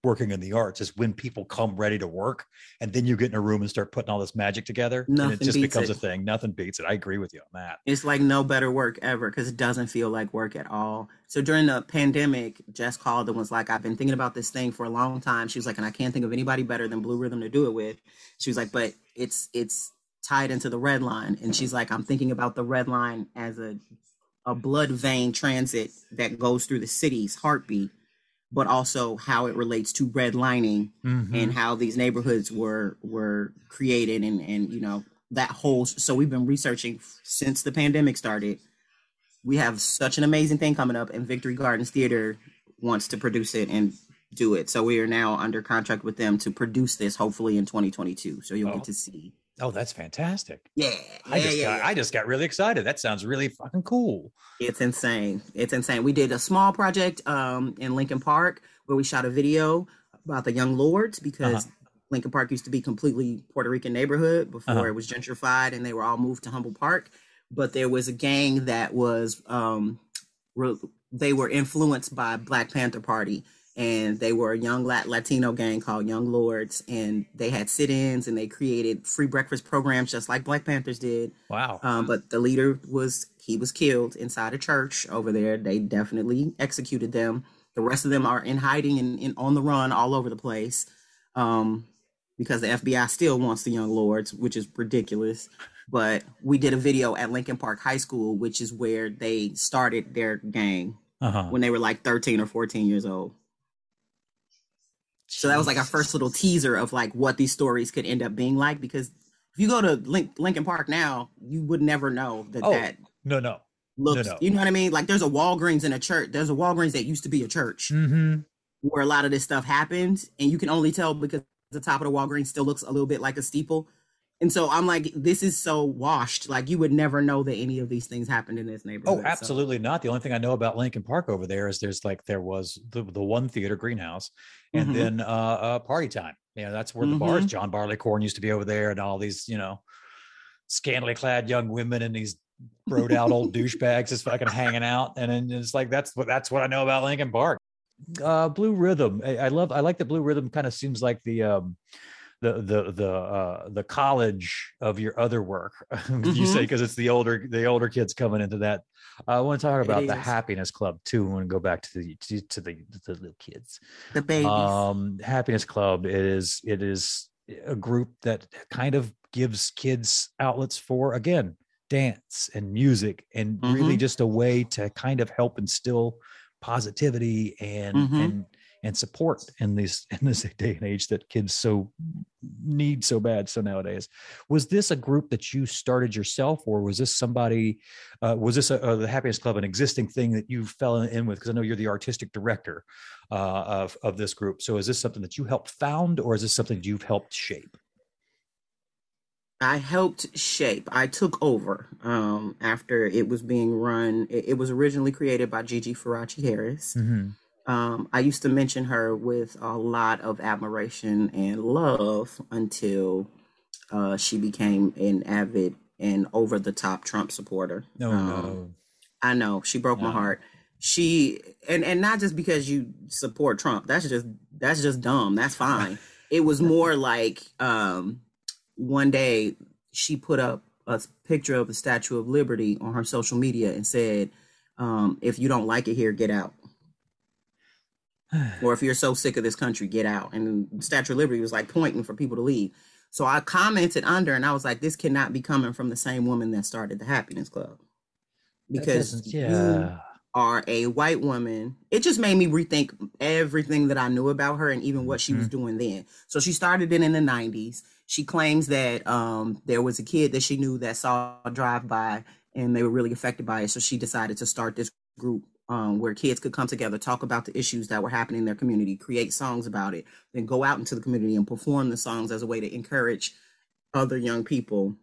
working in the arts is when people come ready to work, and then you get in a room and start putting all this magic together, and it just becomes it. a thing. Nothing beats it. I agree with you on that. it's like no better work ever because it doesn't feel like work at all. So during the pandemic, Jess called and was like, "I've been thinking about this thing for a long time." She was like, "And I can't think of anybody better than Blue Rhythm to do it with." She was like, "But it's it's tied into the red line," and she's like, "I'm thinking about the red line as a a blood vein transit that goes through the city's heartbeat." But also how it relates to redlining Mhm. and how these neighborhoods were were created and and you know that whole so we've been researching since the pandemic started we have such an amazing thing coming up and victory gardens theater wants to produce it and do it so we are now under contract with them to produce this hopefully in 2022 so you'll Oh. get to see oh, that's fantastic. yeah I yeah, just yeah, got, yeah. I just got really excited. That sounds really fucking cool. It's insane. It's insane. We did a small project um, in Lincoln Park where we shot a video about the Young Lords because Uh-huh. Lincoln Park used to be completely Puerto Rican neighborhood before Uh-huh. it was gentrified and they were all moved to Humboldt Park. But there was a gang that was um, re- they were influenced by Black Panther Party and they were a young Latino gang called Young Lords and they had sit-ins and they created free breakfast programs just like Black Panthers did Wow. um, but the leader was he was killed inside a church over there. They definitely executed them. The rest of them are in hiding and, and on the run all over the place, um, because the FBI still wants the young lords, which is ridiculous. but we did a video at Lincoln Park High School, which is where they started their gang Uh-huh. when they were like 13 or 14 years old. So that was like our first little teaser of like what these stories could end up being like. Because if you go to Link- Lincoln Park now, you would never know that Oh, that No, no. looks. no. You know what I mean? Like there's a Walgreens in a church. There's a Walgreens that used to be a church Mm-hmm. where a lot of this stuff happens, and you can only tell because the top of the Walgreens still looks a little bit like a steeple. And so I'm like, this is so washed. Like you would never know that any of these things happened in this neighborhood. Oh, So- absolutely not. The only thing I know about Lincoln Park over there is there's like there was the, the one theater, Greenhouse, and Mhm. then uh, uh Party Time. Yeah, that's where the bars. John Barleycorn used to be over there, and all these you know scantily clad young women and these broed out old douchebags just fucking hanging out. And then it's like that's what that's what I know about Lincoln Park. Uh, Blue Rhythm. I, I love. I like that Blue Rhythm. Kind of seems like the um the the the uh the college of your other work *laughs* you say because it's the older the older kids coming into that i want to talk about the happiness club too and go back to the to, to the, the little kids the babies. um happiness club it is it is a group that kind of gives kids outlets for again dance and music and really Mhm. just a way to kind of help instill positivity and Mhm. and and support in this *laughs* in this day and age that kids so need so bad so nowadays was this a group that you started yourself or was this somebody uh, was this a, uh, the happiness club an existing thing that you fell in with because i know you're the artistic director uh, of of this group so is this something that you helped found or is this something that you've helped shape I helped shape. I took over um, after it was being run. It, it was originally created by Gigi Faraci Harris. Um, I used to mention her with a lot of admiration and love until uh, she became an avid and over the top Trump supporter. no Um, no I know she broke my heart. She and and not just because you support Trump. That's just that's just dumb. That's fine. *laughs* it was more like um one day she put up a picture of the Statue of Liberty on her social media and said, um, "If you don't like it here, get out." *sighs* or if you're so sick of this country, get out. And Statue of Liberty was like pointing for people to leave. So I commented under and I was like, this cannot be coming from the same woman that started the Happiness Club. Because doesn't- you are a white woman. It just made me rethink everything that I knew about her and even what she was Mm-hmm. doing then. So she started it in the 90s. She claims that um, there was a kid that she knew that saw a drive by and they were really affected by it. So she decided to start this group um, where kids could come together, talk about the issues that were happening in their community, create songs about it, then go out into the community and perform the songs as a way to encourage other young people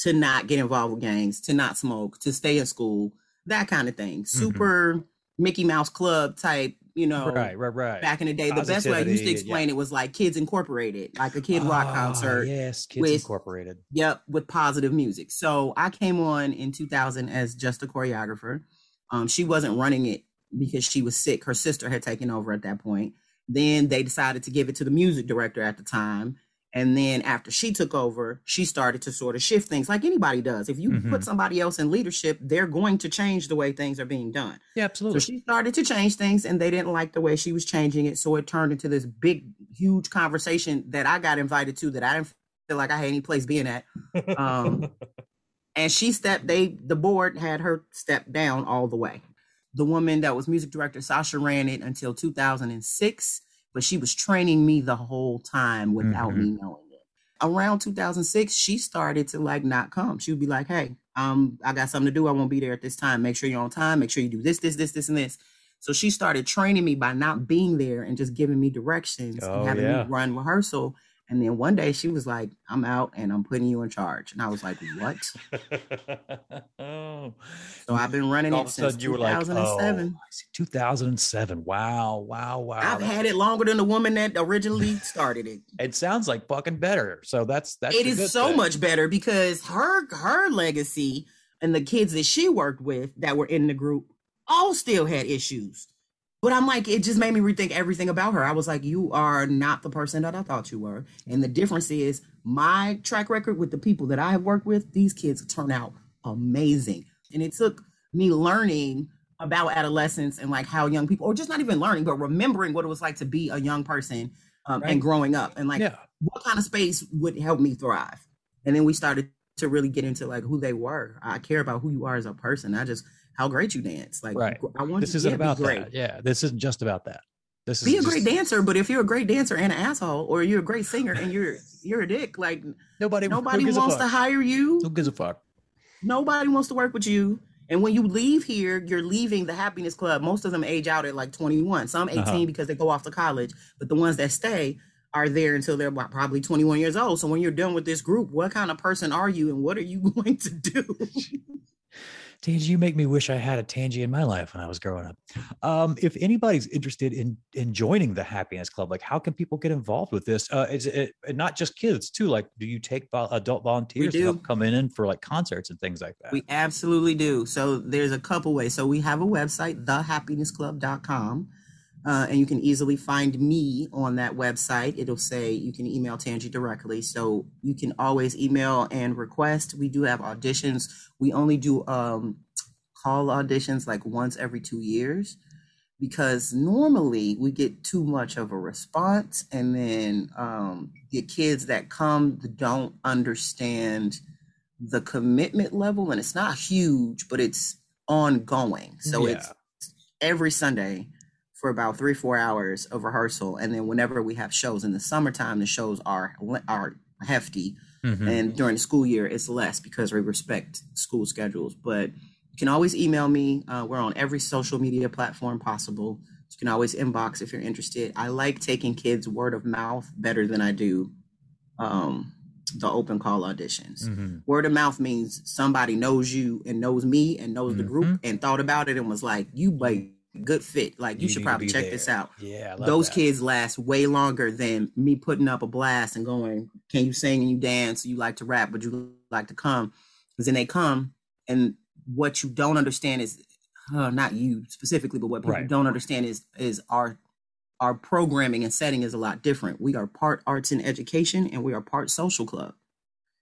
to not get involved with gangs, to not smoke, to stay in school, that kind of thing. Super Mickey Mouse Club type, you know. right right right Back in the day, the best way I used to Positivity, explain it was like Kids Incorporated, like a Kid Rock Ah, concert. yes kids with- incorporated Yep, with positive music. So I came on in 2000 as just a choreographer. Um, she wasn't running it because she was sick. Her sister had taken over at that point. Then they decided to give it to the music director at the time. And then after she took over, she started to sort of shift things like anybody does. If you Mhm. put somebody else in leadership, they're going to change the way things are being done. yeah absolutely. So she started to change things and they didn't like the way she was changing it. So it turned into this big, huge conversation that I got invited to that I didn't feel like I had any place being at. Um, *laughs* and she stepped, they, the board had her step down all the way. The woman that was music director, Sasha, ran it until 2006, but she was training me the whole time without me knowing it. Around 2006, she started to like not come. She would be like, hey, um, I got something to do. I won't be there at this time. Make sure you're on time. Make sure you do this, this, this, this, and this. So she started training me by not being there and just giving me directions Oh, and having yeah. me run rehearsal. And then one day she was like, I'm out and I'm putting you in charge. And I was like, what? *laughs* oh. So I've been running all it since sudden you were like, oh, 2007. 2007. Wow, wow, wow. I've That- had it longer than the woman that originally started it. It sounds like fucking better. So that's that's it is so thing. much better because her her legacy and the kids that she worked with that were in the group all still had issues. But I'm like, it just made me rethink everything about her. I was like, you are not the person that I thought you were. And the difference is my track record with the people that I have worked with, these kids turn out amazing. And it took me learning about adolescence and like how young people, or just not even learning, but remembering what it was like to be a young person um, Right. and growing up and like yeah. what kind of space would help me thrive? And then we started to really get into like who they were. I care about who you are as a person, I just how great you dance. Like Right. I want This you isn't about great. that. Yeah, this isn't just about that. This is Be a just- great dancer, but if you're a great dancer and an asshole, or you're a great singer and you're you're a dick, like Nobody, nobody wants to hire you. Who gives a fuck? Nobody wants to work with you. And when you leave here, you're leaving the happiness club. Most of them age out at like 21. Some 18 Uh-huh. because they go off to college, but the ones that stay are there until they're about probably 21 years old. So when you're done with this group, what kind of person are you and what are you *laughs* going to do? *laughs* Tangy, you make me wish I had a Tangy in my life when I was growing up. Um, if anybody's interested in in joining the Happiness Club, like how can people get involved with this? Uh, is it not just kids too? Like, do you take vol- adult volunteers to help come in and for like concerts and things like that? We absolutely do. So there's a couple ways. So we have a website, thehappinessclub.com. Uh, and you can easily find me on that website. It'll say you can email Tangi directly. So you can always email and request. We do have auditions. We only do um, call auditions like once every two years because normally we get too much of a response. And then um, the kids that come don't understand the commitment level and it's not huge but it's ongoing so Yeah. it's every sunday for about three four hours of rehearsal. And then whenever we have shows in the summertime the shows are are hefty. Mhm. and during the school year it's less because we respect school schedules. But you can always email me. Uh, we're on every social media platform possible. You can always inbox if you're interested. I like taking kids word of mouth better than i do um, the open call auditions. Mhm. word of mouth means somebody knows you and knows me and knows the Mhm. group and thought about it and was like you like good fit. Like you, You should probably check this out. Yeah, those that. kids last way longer than me putting up a blast and going can you sing? And you dance? You like to rap Would you like to come. Because then they come and what you don't understand is uh, not you specifically but what people Right. don't understand is is our our programming and setting is a lot different. We are part arts and education and we are part social club.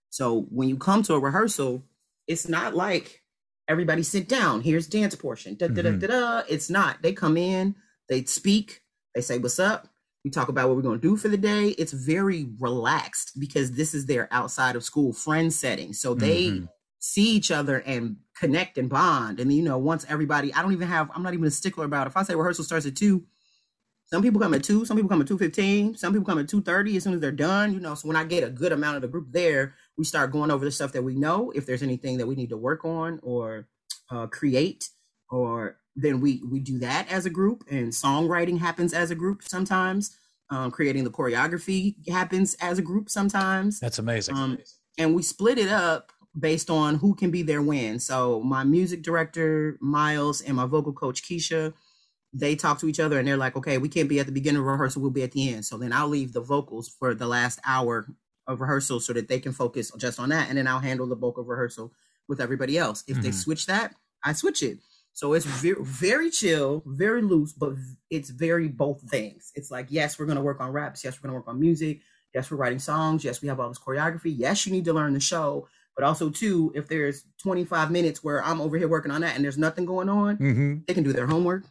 So when you come to a rehearsal it's not like everybody sit down. Here's dance portion. Da, da, da, Mhm. da, da. it's not. They come in they speak they say what's up? We talk about what we're going to do for the day. It's very relaxed because this is their outside of school friend setting. So they Mhm. see each other and connect and bond. And you know once everybody i don't even have i'm not even a stickler about if i say rehearsal starts at 2 some people come at 2 some people come at 2.15 some people come at 2.30 as soon as they're done you know. So when i get a good amount of the group there we start going over the stuff that we know if there's anything that we need to work on or uh, create or then we we do that as a group and songwriting happens as a group sometimes um, creating the choreography happens as a group sometimes That's amazing. um, and we split it up based on who can be there when. So my music director Miles and my vocal coach Keisha, they talk to each other and they're like, okay, we can't be at the beginning of rehearsal, we'll be at the end. So then I'll leave the vocals for the last hour of rehearsal so that they can focus just on that, and then I'll handle the bulk of rehearsal with everybody else. If they Mhm. switch that, I switch it. So it's very, very chill, very loose, but it's very both things. It's like, yes, we're going to work on raps. Yes, we're going to work on music. Yes, we're writing songs. Yes, we have all this choreography. Yes, you need to learn the show. But also, too, if there's 25 minutes where I'm over here working on that and there's nothing going on, hmm they can do their homework.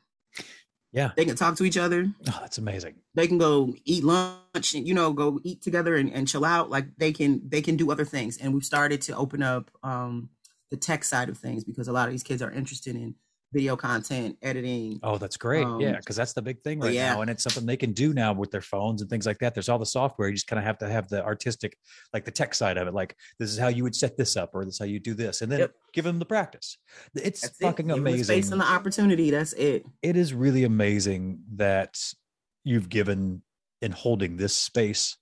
Yeah. They can talk to each other. Oh, that's amazing. They can go eat lunch and you know go eat together and, and chill out. Like they can they can do other things. And we've started to open up um, the tech side of things because a lot of these kids are interested in video content, editing. Oh, that's great. yeah, Um, because that's the big thing right yeah. now, and it's something they can do now with their phones and things like that. There's all the software. You just kind of have to have the artistic, like the tech side of it. Like this is how you would set this up, or this is how you do this, and then Yep. give them the practice. It's That's fucking it. Give them the amazing. space and the opportunity. That's it. it is really amazing that you've given in holding this space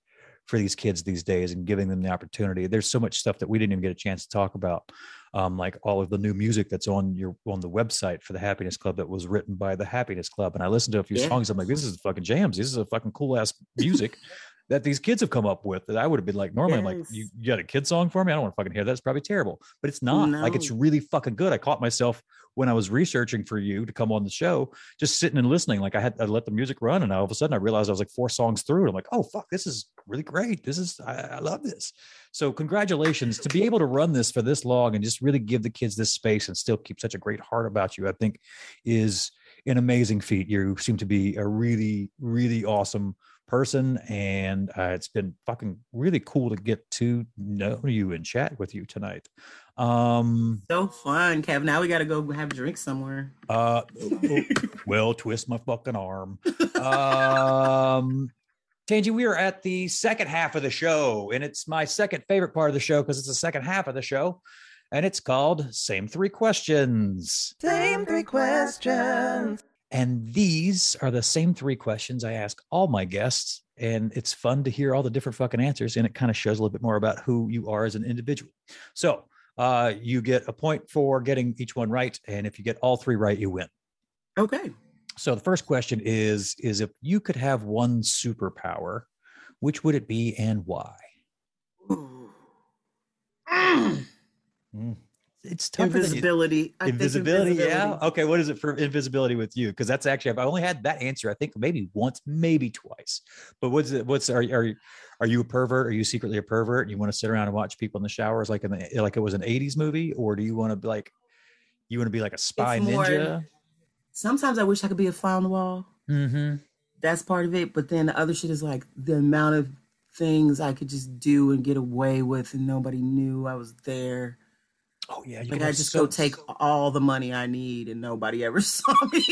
for these kids these days and giving them the opportunity. There's so much stuff that we didn't even get a chance to talk about, um, like all of the new music that's on your on the website for the Happiness Club that was written by the Happiness Club. And I listened to a few Yeah. songs. I'm like, this is fucking jams. This is a fucking cool ass music. *laughs* That these kids have come up with that I would have been like, normally I'm like, you, you got a kid song for me? I don't want to fucking hear that. It's probably terrible, but it's not. Like it's really fucking good. I caught myself when I was researching for you to come on the show, just sitting and listening. Like I had I let the music run, and all of a sudden I realized I was like four songs through, and I'm like, oh fuck, this is really great. This is I, I love this. So congratulations to be able to run this for this long and just really give the kids this space and still keep such a great heart about you. I think is an amazing feat. You seem to be a really really awesome person, and uh, it's been fucking really cool to get to know you and chat with you tonight. Um, So fun, Kev. Now we got to go have a drink somewhere. uh, *laughs* well, twist my fucking arm. Um, Tangy, we are at the second half of the show, and it's my second favorite part of the show because it's the second half of the show, and it's called Same Three Questions. Same three questions. And these are the same three questions I ask all my guests. And it's fun to hear all the different fucking answers. And it kind of shows a little bit more about who you are as an individual. So uh, you get a point for getting each one right. And if you get all three right, you win. Okay. So the first question is is if you could have one superpower, which would it be and why? Mm. It's tougher than you- Invisibility. Think invisibility, yeah. Okay, what is it for invisibility with you? Because that's actually I've only had that answer. I think maybe once, maybe twice. But what's it? What's are are you- are you a pervert? Are you secretly a pervert? And you want to sit around and watch people in the showers like in the like it was an '80s movie, or do you want to be like you want to be like a spy It's more- ninja? Sometimes I wish I could be a fly on the wall. Mm-hmm. That's part of it. But then the other shit is like the amount of things I could just do and get away with, and nobody knew I was there. Oh yeah, you Like I just so- go take all the money I need, and nobody ever *laughs* saw me.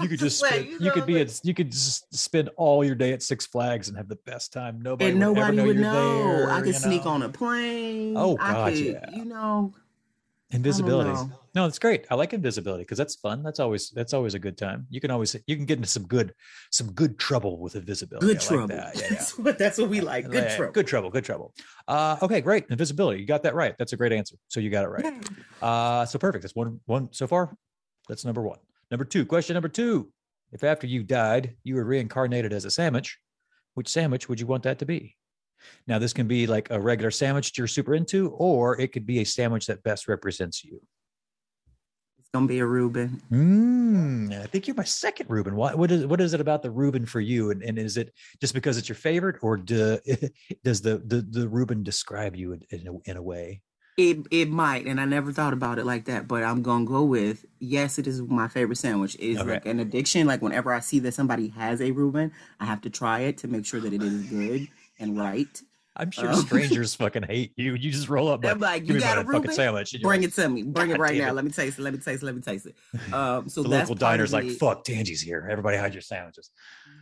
You could just *laughs* Like, spend, you know, could be at you could just spend all your day at Six Flags and have the best time. Nobody and would ever nobody know would know. there, I could sneak know? on a plane. Oh, I God, could, yeah. You know, invisibility. No it's great. I like invisibility because that's fun. That's always that's always a good time. You can always you can get into some good some good trouble with invisibility. Good I like trouble. that. *laughs* Yeah, yeah. That's what that's what we like. Good Yeah, trouble. good trouble good trouble. Uh okay great. Invisibility. You got that right. That's a great answer. So you got it right. Uh so perfect. That's one one so far that's number one. Number two question number two. If after you died you were reincarnated as a sandwich which sandwich would you want that to be now this can be like a regular sandwich you're super into or it could be a sandwich that best represents you It's gonna be a Reuben. Mm, I think you're my second Reuben. What what is what is it about the Reuben for you? And, and is it just because it's your favorite, or do, *laughs* does the, the the Reuben describe you in, in, a, in a way? It it might, and I never thought about it like that, but I'm gonna go with yes. It is my favorite sandwich. It's Okay. like an addiction. Like whenever I see that somebody has a Reuben, I have to try it to make sure that it is good and right. I'm sure Oh. strangers *laughs* fucking hate you. You just roll up like, I'm like, give you got a fucking sandwich. Bring like, it to me. Bring it right now. it. Let me taste it. Let me taste it. Let me taste it. *laughs* Um, so the local diner's like, fuck, Tangy's here. Everybody hide your sandwiches.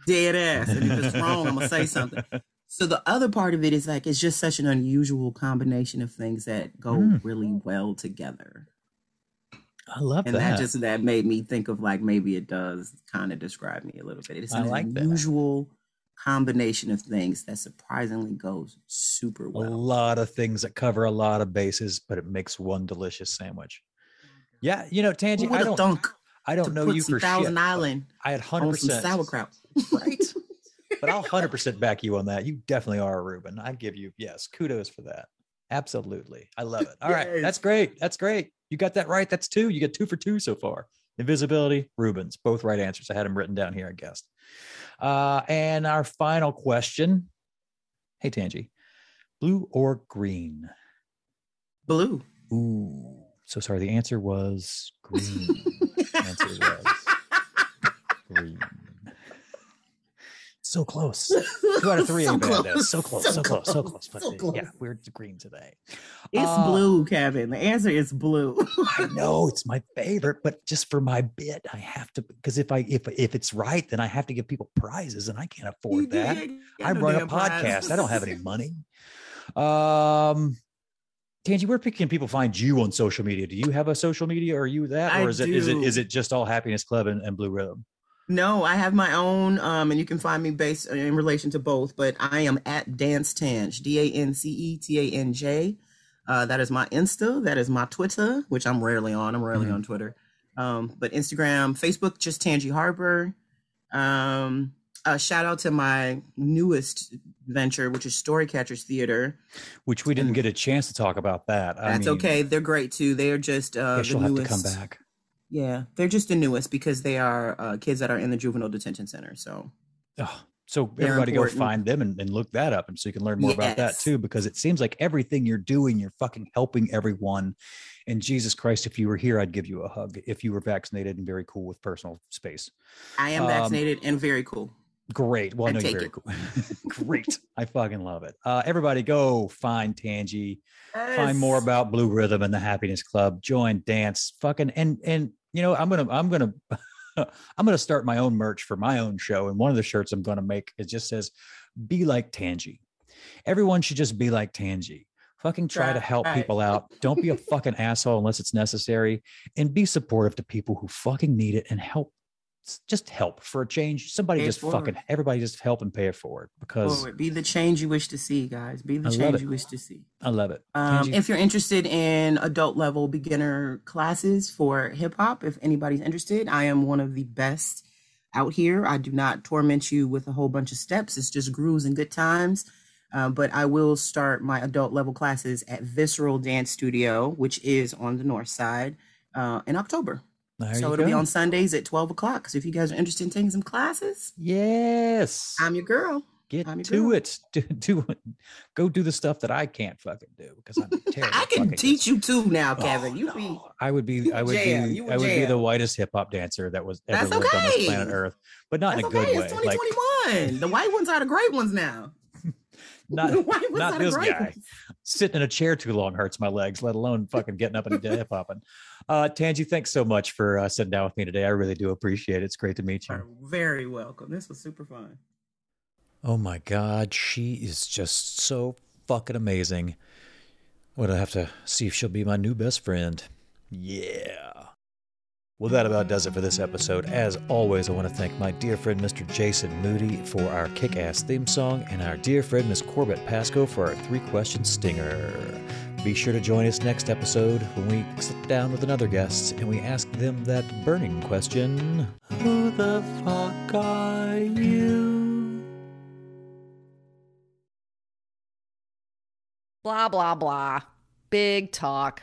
dead ass. And if it's wrong, I'm gonna say *laughs* something. So the other part of it is like it's just such an unusual combination of things that go Mm. really well together. I love And that. And that just that made me think of like maybe it does kind of describe me a little bit. It's I an like that. Combination of things that surprisingly goes super well. a lot of things that cover a lot of bases, but it makes one delicious sandwich. Oh yeah, you know, Who Tangy, I don't, thunk I don't know you for Thousand shit. Island I had hundred percent sauerkraut? *laughs* right? but I'll hundred percent back you on that. You definitely are a Reuben. I give you yes, kudos for that. Absolutely, I love it. All right, Yes. that's great. That's great. You got that right. That's two. You get two for two so far. Invisibility, Reubens, both right answers. I had them written down here. I guessed. Uh, and our final question. Hey, Tangy, blue or green? Blue. Ooh, so sorry. The answer was green. *laughs* answer was green. So close. *laughs* Two out of three So close, So close. so So close. So close, close. But so close. yeah, we're green today. It's Uh, blue, Kevin. The answer is blue. *laughs* I know it's my favorite, but just for my bit, I have to because if I if if it's right, then I have to give people prizes, and I can't afford that. I run a podcast. I don't have any *laughs* money. Um, Tangy, where can people find you on social media? Do you have a social media? Or are you that, or is it is it is it just all Happiness Club and, and Blue Rhythm? No, I have my own, um, and you can find me based in relation to both. But I am at Dance Tanj, D A N C E T A N J. Uh, that is my Insta. That is my Twitter, which I'm rarely on. I'm rarely Mhm. on Twitter. Um, but Instagram, Facebook, just Tangy Harbor. Um, uh, shout out to my newest venture, which is Storycatchers Theater. Which we didn't get a chance to talk about that. I That's mean, okay. They're great too. They are just uh, the newest. to come back. Yeah, they're just the newest because they are uh, kids that are in the juvenile detention center. So Oh, so They're everybody go find them and, and look that up, and so you can learn more about that too. Because it seems like everything you're doing, you're fucking helping everyone. And Jesus Christ, if you were here, I'd give you a hug. If you were vaccinated and very cool with personal space. I am Um, vaccinated and very cool. Great. Well, I no, you're very it. cool. *laughs* Great. I fucking love it. Uh, everybody go find Tangy. Find more about Blue Rhythm and the Happiness Club. Join, dance, fucking and and you know, I'm gonna I'm gonna *laughs* I'm gonna start my own merch for my own show. And one of the shirts I'm gonna make it just says be like Tangy. Everyone should just be like Tangy. Fucking try to help Right. people out. Don't be a fucking *laughs* asshole unless it's necessary. And be supportive to people who fucking need it and help. Just help for a change. Somebody Pay just fucking everybody just help and pay it forward because Forward. Be the change you wish to see, guys. Be the I change you wish to see. I love it. Um, if you're interested in adult level beginner classes for hip hop, if anybody's interested, I am one of the best out here. I do not torment you with a whole bunch of steps. It's just grooves and good times. Uh, but I will start my adult level classes at Visceral Dance Studio, which is on the north side, uh, in October. There so it'll be on Sundays at 12 o'clock. So if you guys are interested in taking some classes, Yes. I'm your girl. Get I'm your to girl. it. *laughs* Do, do it. Go do the stuff that I can't fucking do because I'm *laughs* terrible. I can teach you too now, Oh, Kevin. you be. I would be. I would jam. be. I would be the whitest hip hop dancer that was ever That's lived on this planet. Earth, but not That's in a good okay. way. It's Like 2021. the white ones are the great ones now. Not *laughs* not this guy. sitting in a chair too long hurts my legs, let alone fucking getting up and hip hopping. Uh, Tangi, thanks so much for uh, sitting down with me today. I really do appreciate it. It's great to meet you. Are very welcome. This was super fun. Oh my God, she is just so fucking amazing. Would I have to see if she'll be my new best friend? Yeah. Well, that about does it for this episode. As always, I want to thank my dear friend Mr. Jason Moody for our kick ass theme song and our dear friend Miss Corbett Pasco for our three question stinger. Be sure to join us next episode when we sit down with another guest and we ask them that burning question. Who the fuck are you? Blah, blah, blah. Big talk.